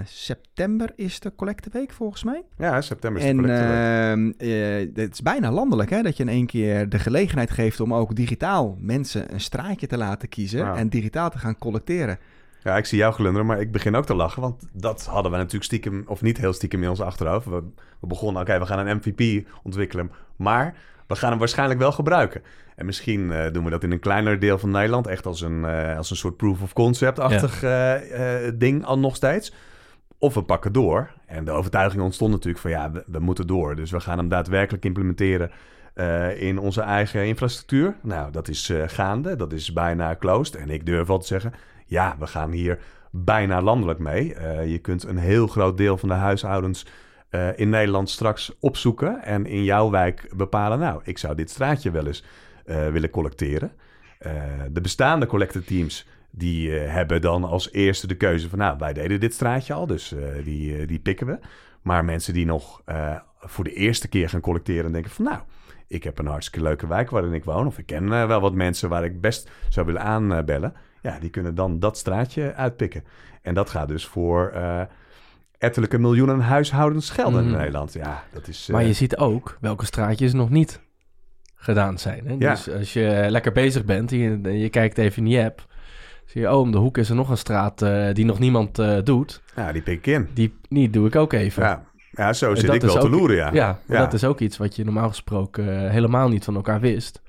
september is de collecteweek volgens mij. Ja, september is de En collecteweek. ehm, eh, het is bijna landelijk, hè? Dat je in één keer de gelegenheid geeft om ook digitaal mensen een straatje te laten kiezen. En digitaal te gaan collecteren. Ja, ik zie jou glunderen, maar ik begin ook te lachen. Want dat hadden we natuurlijk stiekem, of niet heel stiekem in ons achterhoofd. We, we begonnen, oké, we gaan een MVP ontwikkelen. Maar we gaan hem waarschijnlijk wel gebruiken. En misschien eh, doen we dat in een kleiner deel van Nederland. Echt als een, eh, als een soort proof of concept-achtig eh, ding al nog steeds. Of we pakken door. En de overtuiging ontstond natuurlijk van ja, we, we moeten door. Dus we gaan hem daadwerkelijk implementeren in onze eigen infrastructuur. Nou, dat is gaande. Dat is bijna closed. En ik durf wel te zeggen, ja, we gaan hier bijna landelijk mee. Je kunt een heel groot deel van de huishoudens eh, in Nederland straks opzoeken. En in jouw wijk bepalen, nou, ik zou dit straatje wel eens eh, willen collecteren. Eh, de bestaande collecteteams die hebben dan als eerste de keuze van... nou, wij deden dit straatje al, dus die, die pikken we. Maar mensen die nog voor de eerste keer gaan collecteren... en denken van nou, ik heb een hartstikke leuke wijk waarin ik woon... of ik ken wel wat mensen waar ik best zou willen aanbellen... ja, die kunnen dan dat straatje uitpikken. En dat gaat dus voor... ettelijke miljoenen huishoudens gelden Mhm. in Nederland. Ja, dat is... Maar eh, je ziet ook welke straatjes nog niet gedaan zijn. Hè? Ja. Dus als je lekker bezig bent en je, je kijkt even in je app... zie je, oh, om de hoek is er nog een straat eh, die nog niemand eh, doet. Ja, die pik ik in. Die, die doe ik ook even. Ja, ja zo zit ik wel te loeren, ja. Ja, dat is ook iets wat je normaal gesproken eh, helemaal niet van elkaar wist.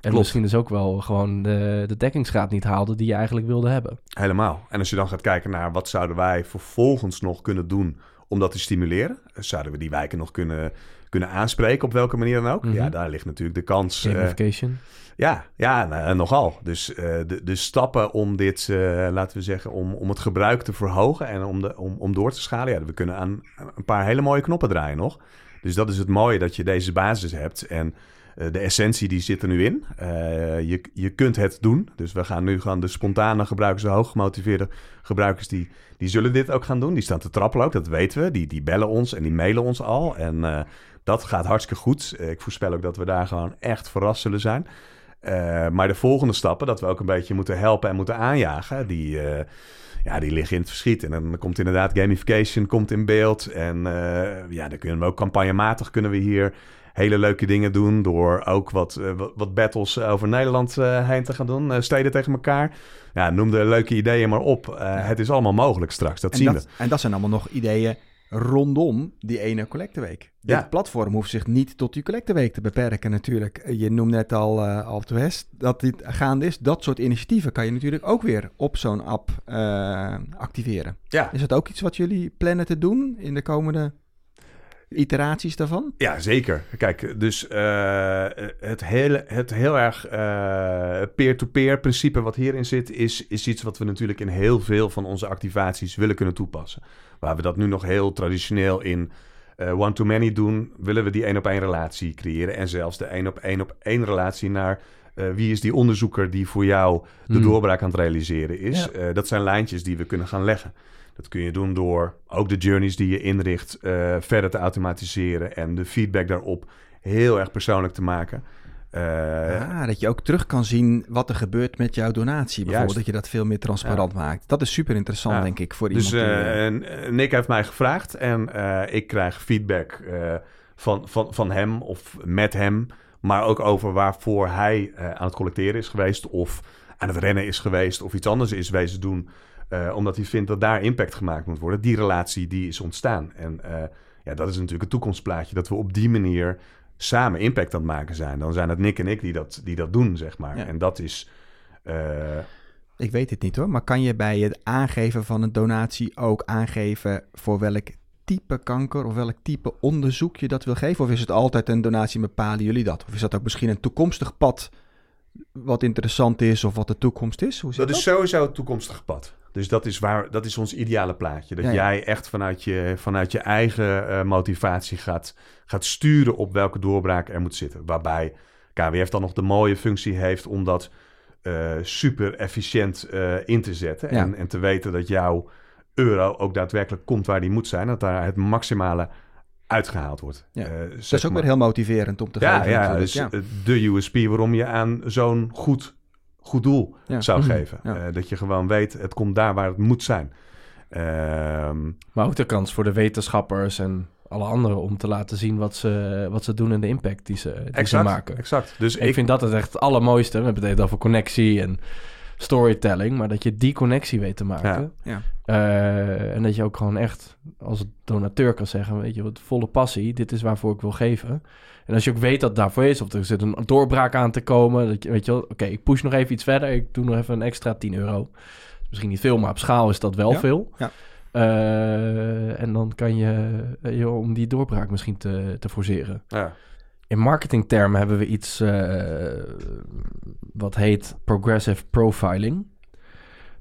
En Klopt. misschien dus ook wel gewoon de, de dekkingsgraad niet haalde die je eigenlijk wilde hebben. Helemaal. En als je dan gaat kijken naar wat zouden wij vervolgens nog kunnen doen om dat te stimuleren, zouden we die wijken nog kunnen, kunnen aanspreken op welke manier dan ook? Mhm. Ja, daar ligt natuurlijk de kans. eh, Gamification. ja, ja nou, nogal. Dus eh, de, de stappen om dit, eh, laten we zeggen, om, om het gebruik te verhogen en om, de, om, om door te schalen. Ja, we kunnen aan een paar hele mooie knoppen draaien nog. Dus dat is het mooie dat je deze basis hebt. En de essentie die zit er nu in. Eh, je, je kunt het doen. Dus we gaan nu gaan de spontane gebruikers, de hooggemotiveerde gebruikers, die, die zullen dit ook gaan doen. Die staan te trappelen ook, dat weten we. Die, die bellen ons en die mailen ons al. En eh, dat gaat hartstikke goed. Eh, ik voorspel ook dat we daar gewoon echt verrast zullen zijn. Eh, maar de volgende stappen, dat we ook een beetje moeten helpen en moeten aanjagen, die, eh, ja, die liggen in het verschiet. En dan komt inderdaad gamification komt in beeld. En eh, ja, dan kunnen we ook campagnematig kunnen we hier hele leuke dingen doen. Door ook wat, uh, wat, battles over Nederland uh, heen te gaan doen. Steden tegen elkaar. Ja, noem de leuke ideeën maar op. Het is allemaal mogelijk straks, dat en zien dat, we. En dat zijn allemaal nog ideeën rondom die ene collecteweek. Dit Ja. platform hoeft zich niet tot die collecteweek te beperken natuurlijk. Je noemt net al, uh, al West dat dit gaande is. Dat soort initiatieven kan je natuurlijk ook weer op zo'n app uh, activeren. Ja. Is dat ook iets wat jullie plannen te doen in de komende iteraties daarvan? Ja, zeker. Kijk, dus uh, het, hele, het heel erg uh, peer-to-peer principe wat hierin zit, is, is iets wat we natuurlijk in heel veel van onze activaties willen kunnen toepassen. Waar we dat nu nog heel traditioneel in uh, one-to-many doen, willen we die één-op-één relatie creëren. En zelfs de één-op-één-op-één relatie naar wie is die onderzoeker die voor jou de Hmm. doorbraak aan het realiseren is. Ja. dat zijn lijntjes die we kunnen gaan leggen. Dat kun je doen door ook de journeys die je inricht uh, verder te automatiseren en de feedback daarop heel erg persoonlijk te maken. Uh, ah, dat je ook terug kan zien wat er gebeurt met jouw donatie. Bijvoorbeeld Juist. dat je dat veel meer transparant Ja. maakt. Dat is super interessant, Ja. denk ik, voor dus iemand. uh, uh, Nick heeft mij gevraagd en ik krijg feedback van, van, van hem of met hem. Maar ook over waarvoor hij aan het collecteren is geweest of aan het rennen is geweest of iets anders is wezen doen. Uh, omdat hij vindt dat daar impact gemaakt moet worden. Die relatie die is ontstaan. En uh, ja, dat is natuurlijk het toekomstplaatje. Dat we op die manier samen impact aan het maken zijn. Dan zijn het Nick en ik die dat, die dat doen, zeg maar. Ja. En dat is... Uh, ik weet het niet hoor, maar kan je bij het aangeven van een donatie ook aangeven voor welk type kanker of welk type onderzoek je dat wil geven? Of is het altijd een donatie en bepalen jullie dat? Of is dat ook misschien een toekomstig pad wat interessant is of wat de toekomst is? Hoe zit dat dat is sowieso het toekomstige pad. Dus dat is, waar, dat is ons ideale plaatje. Dat Ja, ja. jij echt vanuit je, vanuit je eigen uh, motivatie gaat, gaat sturen op welke doorbraak er moet zitten. Waarbij KWF dan nog de mooie functie heeft om dat uh, super efficiënt uh, in te zetten. Ja. En, en te weten dat jouw euro ook daadwerkelijk komt waar die moet zijn. Dat daar het maximale uitgehaald wordt. Ja. Uh, Dat is ook weer heel motiverend om te ja, geven. ja, dus uh, de USP waarom je aan zo'n goed, goed doel Ja. zou Mhm. geven. Ja. Uh, dat je gewoon weet, het komt daar waar het moet zijn. Ehm, Maar ook de kans voor de wetenschappers en alle anderen om te laten zien wat ze, wat ze doen en de impact die ze, die ze exact, maken. exact. Dus Ik, vind dat het echt het allermooiste. We hebben het even over connectie en storytelling, maar dat je die connectie weet te maken. Ja. Uh, en dat je ook gewoon echt als donateur kan zeggen, weet je, wat volle passie, dit is waarvoor ik wil geven. En als je ook weet dat het daarvoor is, of er zit een doorbraak aan te komen, dat je, weet je wel, oké, ik push nog even iets verder, ik doe nog even een extra 10 euro. Misschien niet veel, maar op schaal is dat wel Ja, veel. ja. Uh, en dan kan je, je om die doorbraak misschien te, te forceren. ja. In marketingtermen hebben we iets uh, wat heet progressive profiling.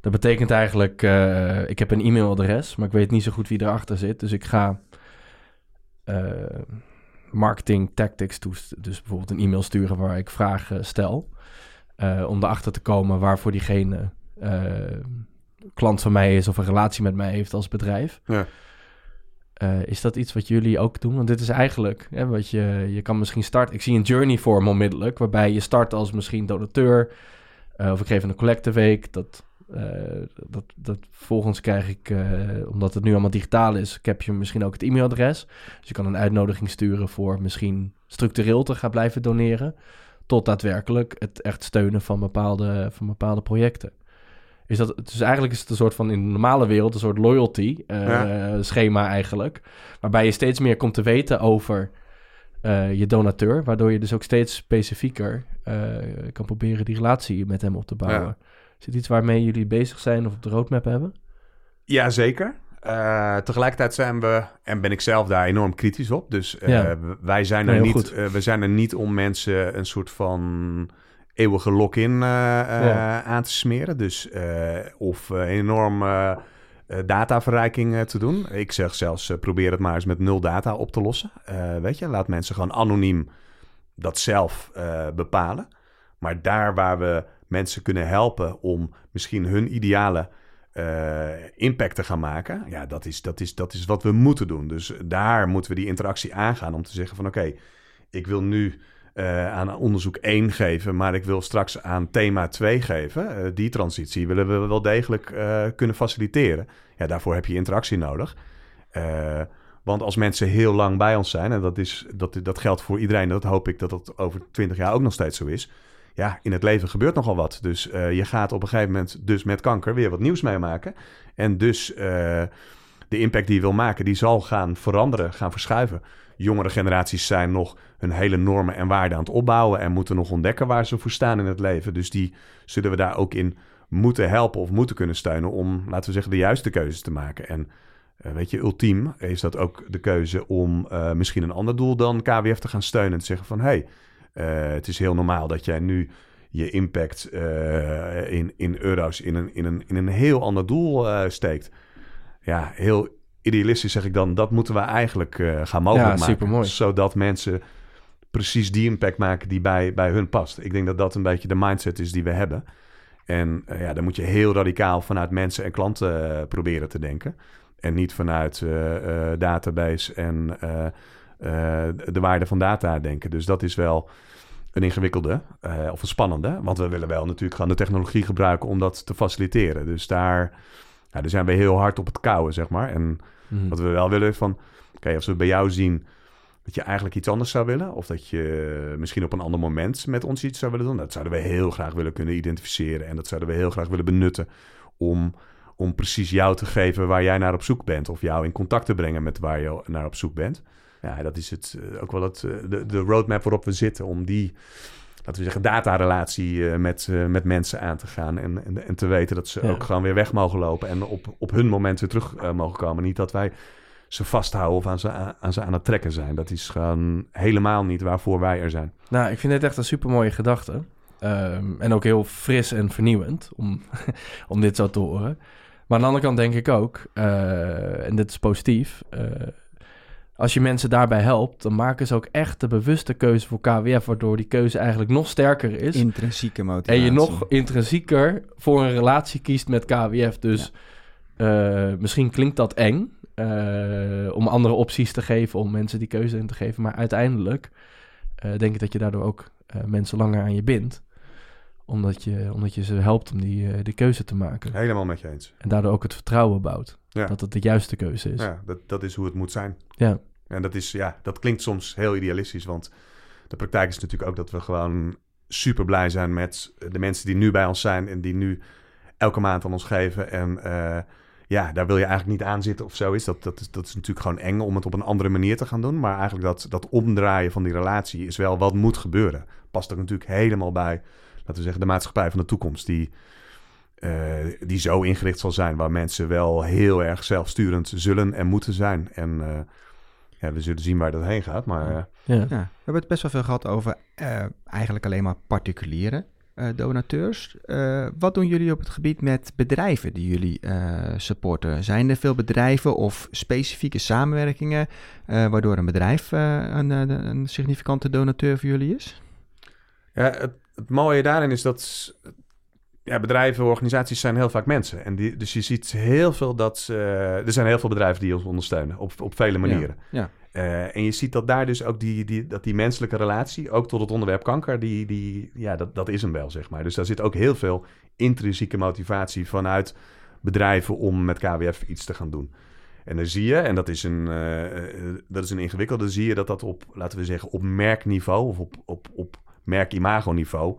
Dat betekent eigenlijk, uh, ik heb een e-mailadres, maar ik weet niet zo goed wie erachter zit. Dus ik ga marketing tactics toe, dus bijvoorbeeld een e-mail sturen waar ik vragen stel. Uh, om erachter te komen waarvoor diegene uh, klant van mij is of een relatie met mij heeft als bedrijf. Ja. Uh, is dat iets wat jullie ook doen? Want dit is eigenlijk hè, wat je, je kan misschien starten. Ik zie een journey voor me onmiddellijk, waarbij je start als misschien donateur. Of ik geef een collecteweek. Dat, uh, dat, dat vervolgens krijg ik, uh, omdat het nu allemaal digitaal is, heb je misschien ook het e-mailadres. Dus je kan een uitnodiging sturen voor misschien structureel te gaan blijven doneren. Tot daadwerkelijk het echt steunen van bepaalde, van bepaalde projecten. Is dat, dus eigenlijk is het een soort van in de normale wereld een soort loyalty uh, ja. schema eigenlijk. Waarbij je steeds meer komt te weten over je donateur. Waardoor je dus ook steeds specifieker kan proberen die relatie met hem op te bouwen. Ja. Is dit iets waarmee jullie bezig zijn of op de roadmap hebben? Ja, zeker. Uh, tegelijkertijd zijn we, en ben ik zelf daar enorm kritisch op. Dus uh, Ja. wij zijn Nee, er niet, uh, we zijn er niet om mensen een soort van eeuwige lock-in Ja. aan te smeren. Dus of enorm dataverrijking te doen. Ik zeg zelfs, probeer het maar eens met nul data op te lossen. Weet je, laat mensen gewoon anoniem dat zelf bepalen. Maar daar waar we mensen kunnen helpen om misschien hun ideale uh, impact te gaan maken. Ja, dat is, dat, is, dat is wat we moeten doen. Dus daar moeten we die interactie aangaan om te zeggen van oké, ik wil nu uh, aan onderzoek 1 geven, maar ik wil straks aan thema 2 geven. Uh, die transitie willen we wel degelijk kunnen faciliteren. Ja, daarvoor heb je interactie nodig. Want als mensen heel lang bij ons zijn, en dat, is, dat, dat geldt voor iedereen, dat hoop ik dat dat over twintig jaar ook nog steeds zo is. Ja, in het leven gebeurt nogal wat. Dus uh, je gaat op een gegeven moment dus met kanker weer wat nieuws meemaken. En dus uh, de impact die je wil maken, die zal gaan veranderen, gaan verschuiven. Jongere generaties zijn nog hun hele normen en waarden aan het opbouwen en moeten nog ontdekken waar ze voor staan in het leven. Dus die zullen we daar ook in moeten helpen of moeten kunnen steunen om, laten we zeggen, de juiste keuzes te maken. En uh, weet je, ultiem is dat ook de keuze om misschien een ander doel dan KWF te gaan steunen. En te zeggen van, hé, hey, het is heel normaal dat jij nu je impact in, in euro's in een, in, een, in een heel ander doel steekt. Ja, heel idealistisch zeg ik dan, dat moeten we eigenlijk gaan mogelijk ja, maken. Zodat mensen precies die impact maken die bij, bij hun past. Ik denk dat dat een beetje de mindset is die we hebben. En ja, dan moet je heel radicaal vanuit mensen en klanten proberen te denken. En niet vanuit database en de waarde van data denken. Dus dat is wel een ingewikkelde of een spannende. Want we willen wel natuurlijk gewoon de technologie gebruiken om dat te faciliteren. Dus daar, ja, daar zijn we heel hard op het kouwen, zeg maar. En mm. wat we wel willen van... Oké, okay, als we bij jou zien dat je eigenlijk iets anders zou willen. Of dat je misschien op een ander moment met ons iets zou willen doen. Dat zouden we heel graag willen kunnen identificeren. En dat zouden we heel graag willen benutten om, om precies jou te geven waar jij naar op zoek bent. Of jou in contact te brengen met waar je naar op zoek bent. Ja, dat is het, ook wel het, de, de roadmap waarop we zitten. Om die, laten we zeggen, datarelatie met, met mensen aan te gaan. En, en, en te weten dat ze ja. ook gewoon weer weg mogen lopen. En op, op hun moment weer terug mogen komen. Niet dat wij ze vasthouden of aan ze, aan ze aan het trekken zijn. Dat is gewoon helemaal niet waarvoor wij er zijn. Nou, ik vind dit echt een super mooie gedachte. Um, en ook heel fris en vernieuwend om, om dit zo te horen. Maar aan de andere kant denk ik ook, uh, en dit is positief, uh, als je mensen daarbij helpt, dan maken ze ook echt de bewuste keuze voor KWF, waardoor die keuze eigenlijk nog sterker is. Intrinsieke motivatie. En je nog intrinsieker voor een relatie kiest met KWF. Dus ja. uh, misschien klinkt dat eng, uh, om andere opties te geven, om mensen die keuze in te geven. Maar uiteindelijk uh, denk ik dat je daardoor ook uh, mensen langer aan je bindt. Omdat je, omdat je ze helpt om die, die keuze te maken. Helemaal met je eens. En daardoor ook het vertrouwen bouwt. Ja. Dat het de juiste keuze is. Ja, dat, dat is hoe het moet zijn. Ja. En dat, is, ja, dat klinkt soms heel idealistisch, want de praktijk is natuurlijk ook dat we gewoon super blij zijn met de mensen die nu bij ons zijn en die nu elke maand aan ons geven. En ja, daar wil je eigenlijk niet aan zitten of zo is. Dat, dat, is, dat is natuurlijk gewoon eng om het op een andere manier te gaan doen. Maar eigenlijk dat, dat omdraaien van die relatie is wel wat moet gebeuren. Past er natuurlijk helemaal bij, laten we zeggen, de maatschappij van de toekomst. Die, die zo ingericht zal zijn, waar mensen wel heel erg zelfsturend zullen en moeten zijn. En uh, ja, we zullen zien waar dat heen gaat. Maar, uh, ja. ja. we hebben het best wel veel gehad over eigenlijk alleen maar particulieren. Uh, donateurs. Uh, wat doen jullie op het gebied met bedrijven die jullie uh, supporten? Zijn er veel bedrijven of specifieke samenwerkingen waardoor een bedrijf een, een, significante donateur voor jullie is? Ja, het, het mooie daarin is dat ja, bedrijven, organisaties zijn heel vaak mensen. En die, dus je ziet heel veel dat... er zijn heel veel bedrijven die ons ondersteunen op, op vele manieren. Ja, ja. Uh, en je ziet dat daar dus ook die, die, dat die menselijke relatie, ook tot het onderwerp kanker, die, die, ja, dat, dat is hem wel, zeg maar. Dus daar zit ook heel veel intrinsieke motivatie vanuit bedrijven om met KWF iets te gaan doen. En dan zie je, en dat is een, uh, dat is een ingewikkelde, zie je dat dat op, laten we zeggen, op merkniveau of op, op, op merk-imago-niveau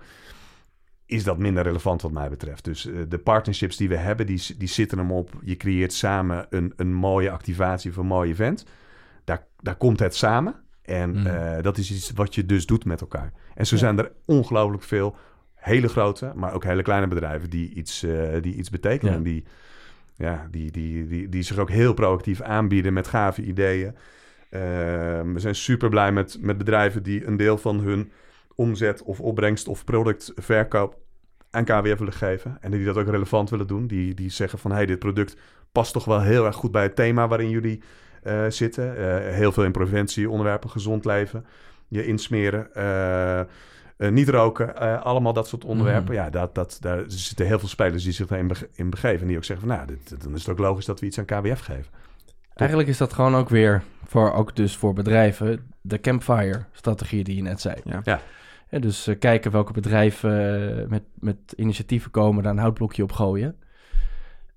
is dat minder relevant wat mij betreft. Dus uh, de partnerships die we hebben, die, die zitten hem op. Je creëert samen een, een mooie activatie of een mooi event daar, daar komt het samen. En mm. uh, dat is iets wat je dus doet met elkaar. En zo ja. zijn er ongelooflijk veel hele grote, maar ook hele kleine bedrijven die iets, uh, die iets betekenen. Ja. Die, ja, die, die, die, die zich ook heel proactief aanbieden met gave ideeën. Uh, we zijn super blij met, met bedrijven die een deel van hun omzet of opbrengst of productverkoop aan KWF willen geven. En die dat ook relevant willen doen. Die, die zeggen van, hey, dit product past toch wel heel erg goed bij het thema waarin jullie uh, zitten. Uh, heel veel in preventie, onderwerpen gezond leven, je insmeren, uh, niet roken, allemaal dat soort onderwerpen. Mm. Ja, dat, dat, daar zitten heel veel spelers die zich daarin in begeven. En die ook zeggen van, nou, dit, dan is het ook logisch dat we iets aan KWF geven. Eigenlijk is dat gewoon ook weer, voor, ook dus voor bedrijven, de campfire-strategie die je net zei. Ja. ja. Dus kijken welke bedrijven met, met initiatieven komen, daar een houtblokje op gooien.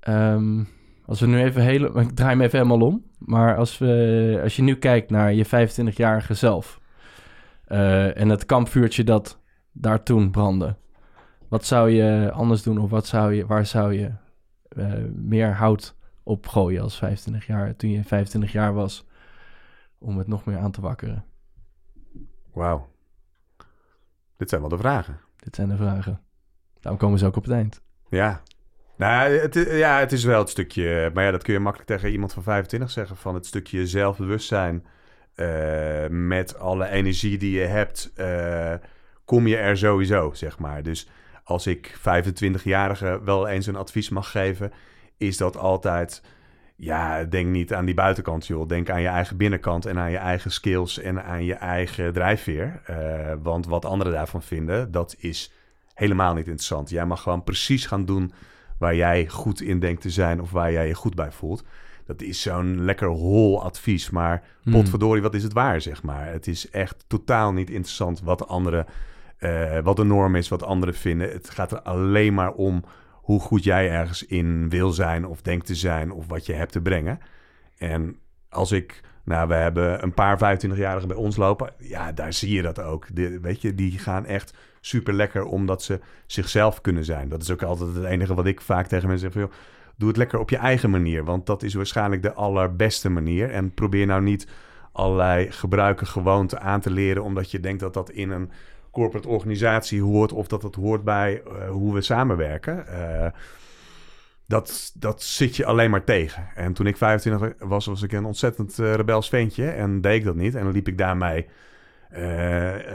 Um, als we nu even hele, ik draai me even helemaal om. Maar als, we, als je nu kijkt naar je 25-jarige zelf eh, en het kampvuurtje dat daar toen brandde, wat zou je anders doen of wat zou je, waar zou je eh, meer hout op gooien als 25 jaar, toen je 25 jaar was, om het nog meer aan te wakkeren? Wauw. Dit zijn wel de vragen. Dit zijn de vragen. Daarom komen ze ook op het eind. Ja. Nou, het, ja, het is wel het stukje... Maar ja, dat kun je makkelijk tegen iemand van 25 zeggen. Van het stukje zelfbewustzijn. eh, met alle energie die je hebt, eh, kom je er sowieso, zeg maar. Dus als ik 25-jarigen wel eens een advies mag geven... is dat altijd... Ja, denk niet aan die buitenkant, joh. Denk aan je eigen binnenkant en aan je eigen skills en aan je eigen drijfveer. Eh, want wat anderen daarvan vinden, dat is helemaal niet interessant. Jij mag gewoon precies gaan doen waar jij goed in denkt te zijn of waar jij je goed bij voelt. Dat is zo'n lekker hol advies, maar Hmm. potverdorie, wat is het waar, zeg maar. Het is echt totaal niet interessant wat de anderen, eh, wat de norm is, wat anderen vinden. Het gaat er alleen maar om hoe goed jij ergens in wil zijn of denkt te zijn of wat je hebt te brengen. En als ik, nou, we hebben een paar 25-jarigen bij ons lopen. Ja, daar zie je dat ook. De, weet je, die gaan echt super lekker omdat ze zichzelf kunnen zijn. Dat is ook altijd het enige wat ik vaak tegen mensen zeg. Doe het lekker op je eigen manier, want dat is waarschijnlijk de allerbeste manier. En probeer nou niet allerlei gebruiken gewoonten aan te leren, omdat je denkt dat dat in een corporate organisatie hoort of dat het hoort bij eh, hoe we samenwerken. Eh, dat, dat zit je alleen maar tegen. En toen ik 25 was, was ik een ontzettend eh, rebels ventje en deed ik dat niet. En dan liep ik daarmee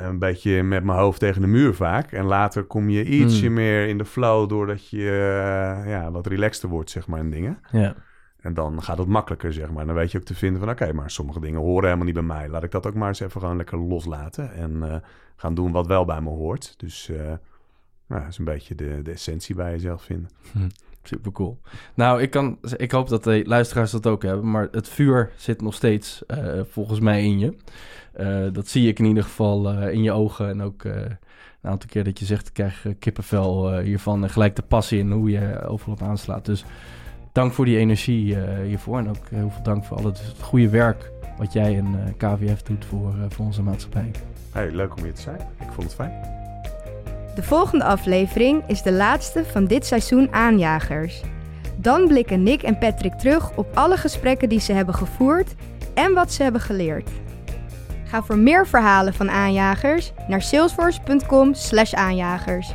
een beetje met mijn hoofd tegen de muur vaak. En later kom je ietsje Hmm. meer in de flow doordat je ja, wat relaxter wordt, zeg maar, in dingen. Ja. En dan gaat het makkelijker, zeg maar. Dan weet je ook te vinden van... oké, maar sommige dingen horen helemaal niet bij mij. Laat ik dat ook maar eens even gewoon lekker loslaten. En eh, gaan doen wat wel bij me hoort. Dus eh nou, dat is een beetje de, de essentie bij jezelf vinden. Super cool. Nou, ik, kan, ik hoop dat de luisteraars dat ook hebben. Maar het vuur zit nog steeds eh, volgens mij in je. Dat zie ik in ieder geval in je ogen. En ook een aantal keer dat je zegt, ik krijg kippenvel hiervan. En gelijk de passie in hoe je overal op aanslaat. Dus dank voor die energie eh, hiervoor. En ook heel veel dank voor al het goede werk wat jij en eh, KWF doet voor, eh, voor onze maatschappij. Hey, leuk om hier te zijn. Ik vond het fijn. De volgende aflevering is de laatste van dit seizoen Aanjagers. Dan blikken Nick en Patrick terug op alle gesprekken die ze hebben gevoerd en wat ze hebben geleerd. Ga voor meer verhalen van aanjagers naar salesforce.com/aanjagers.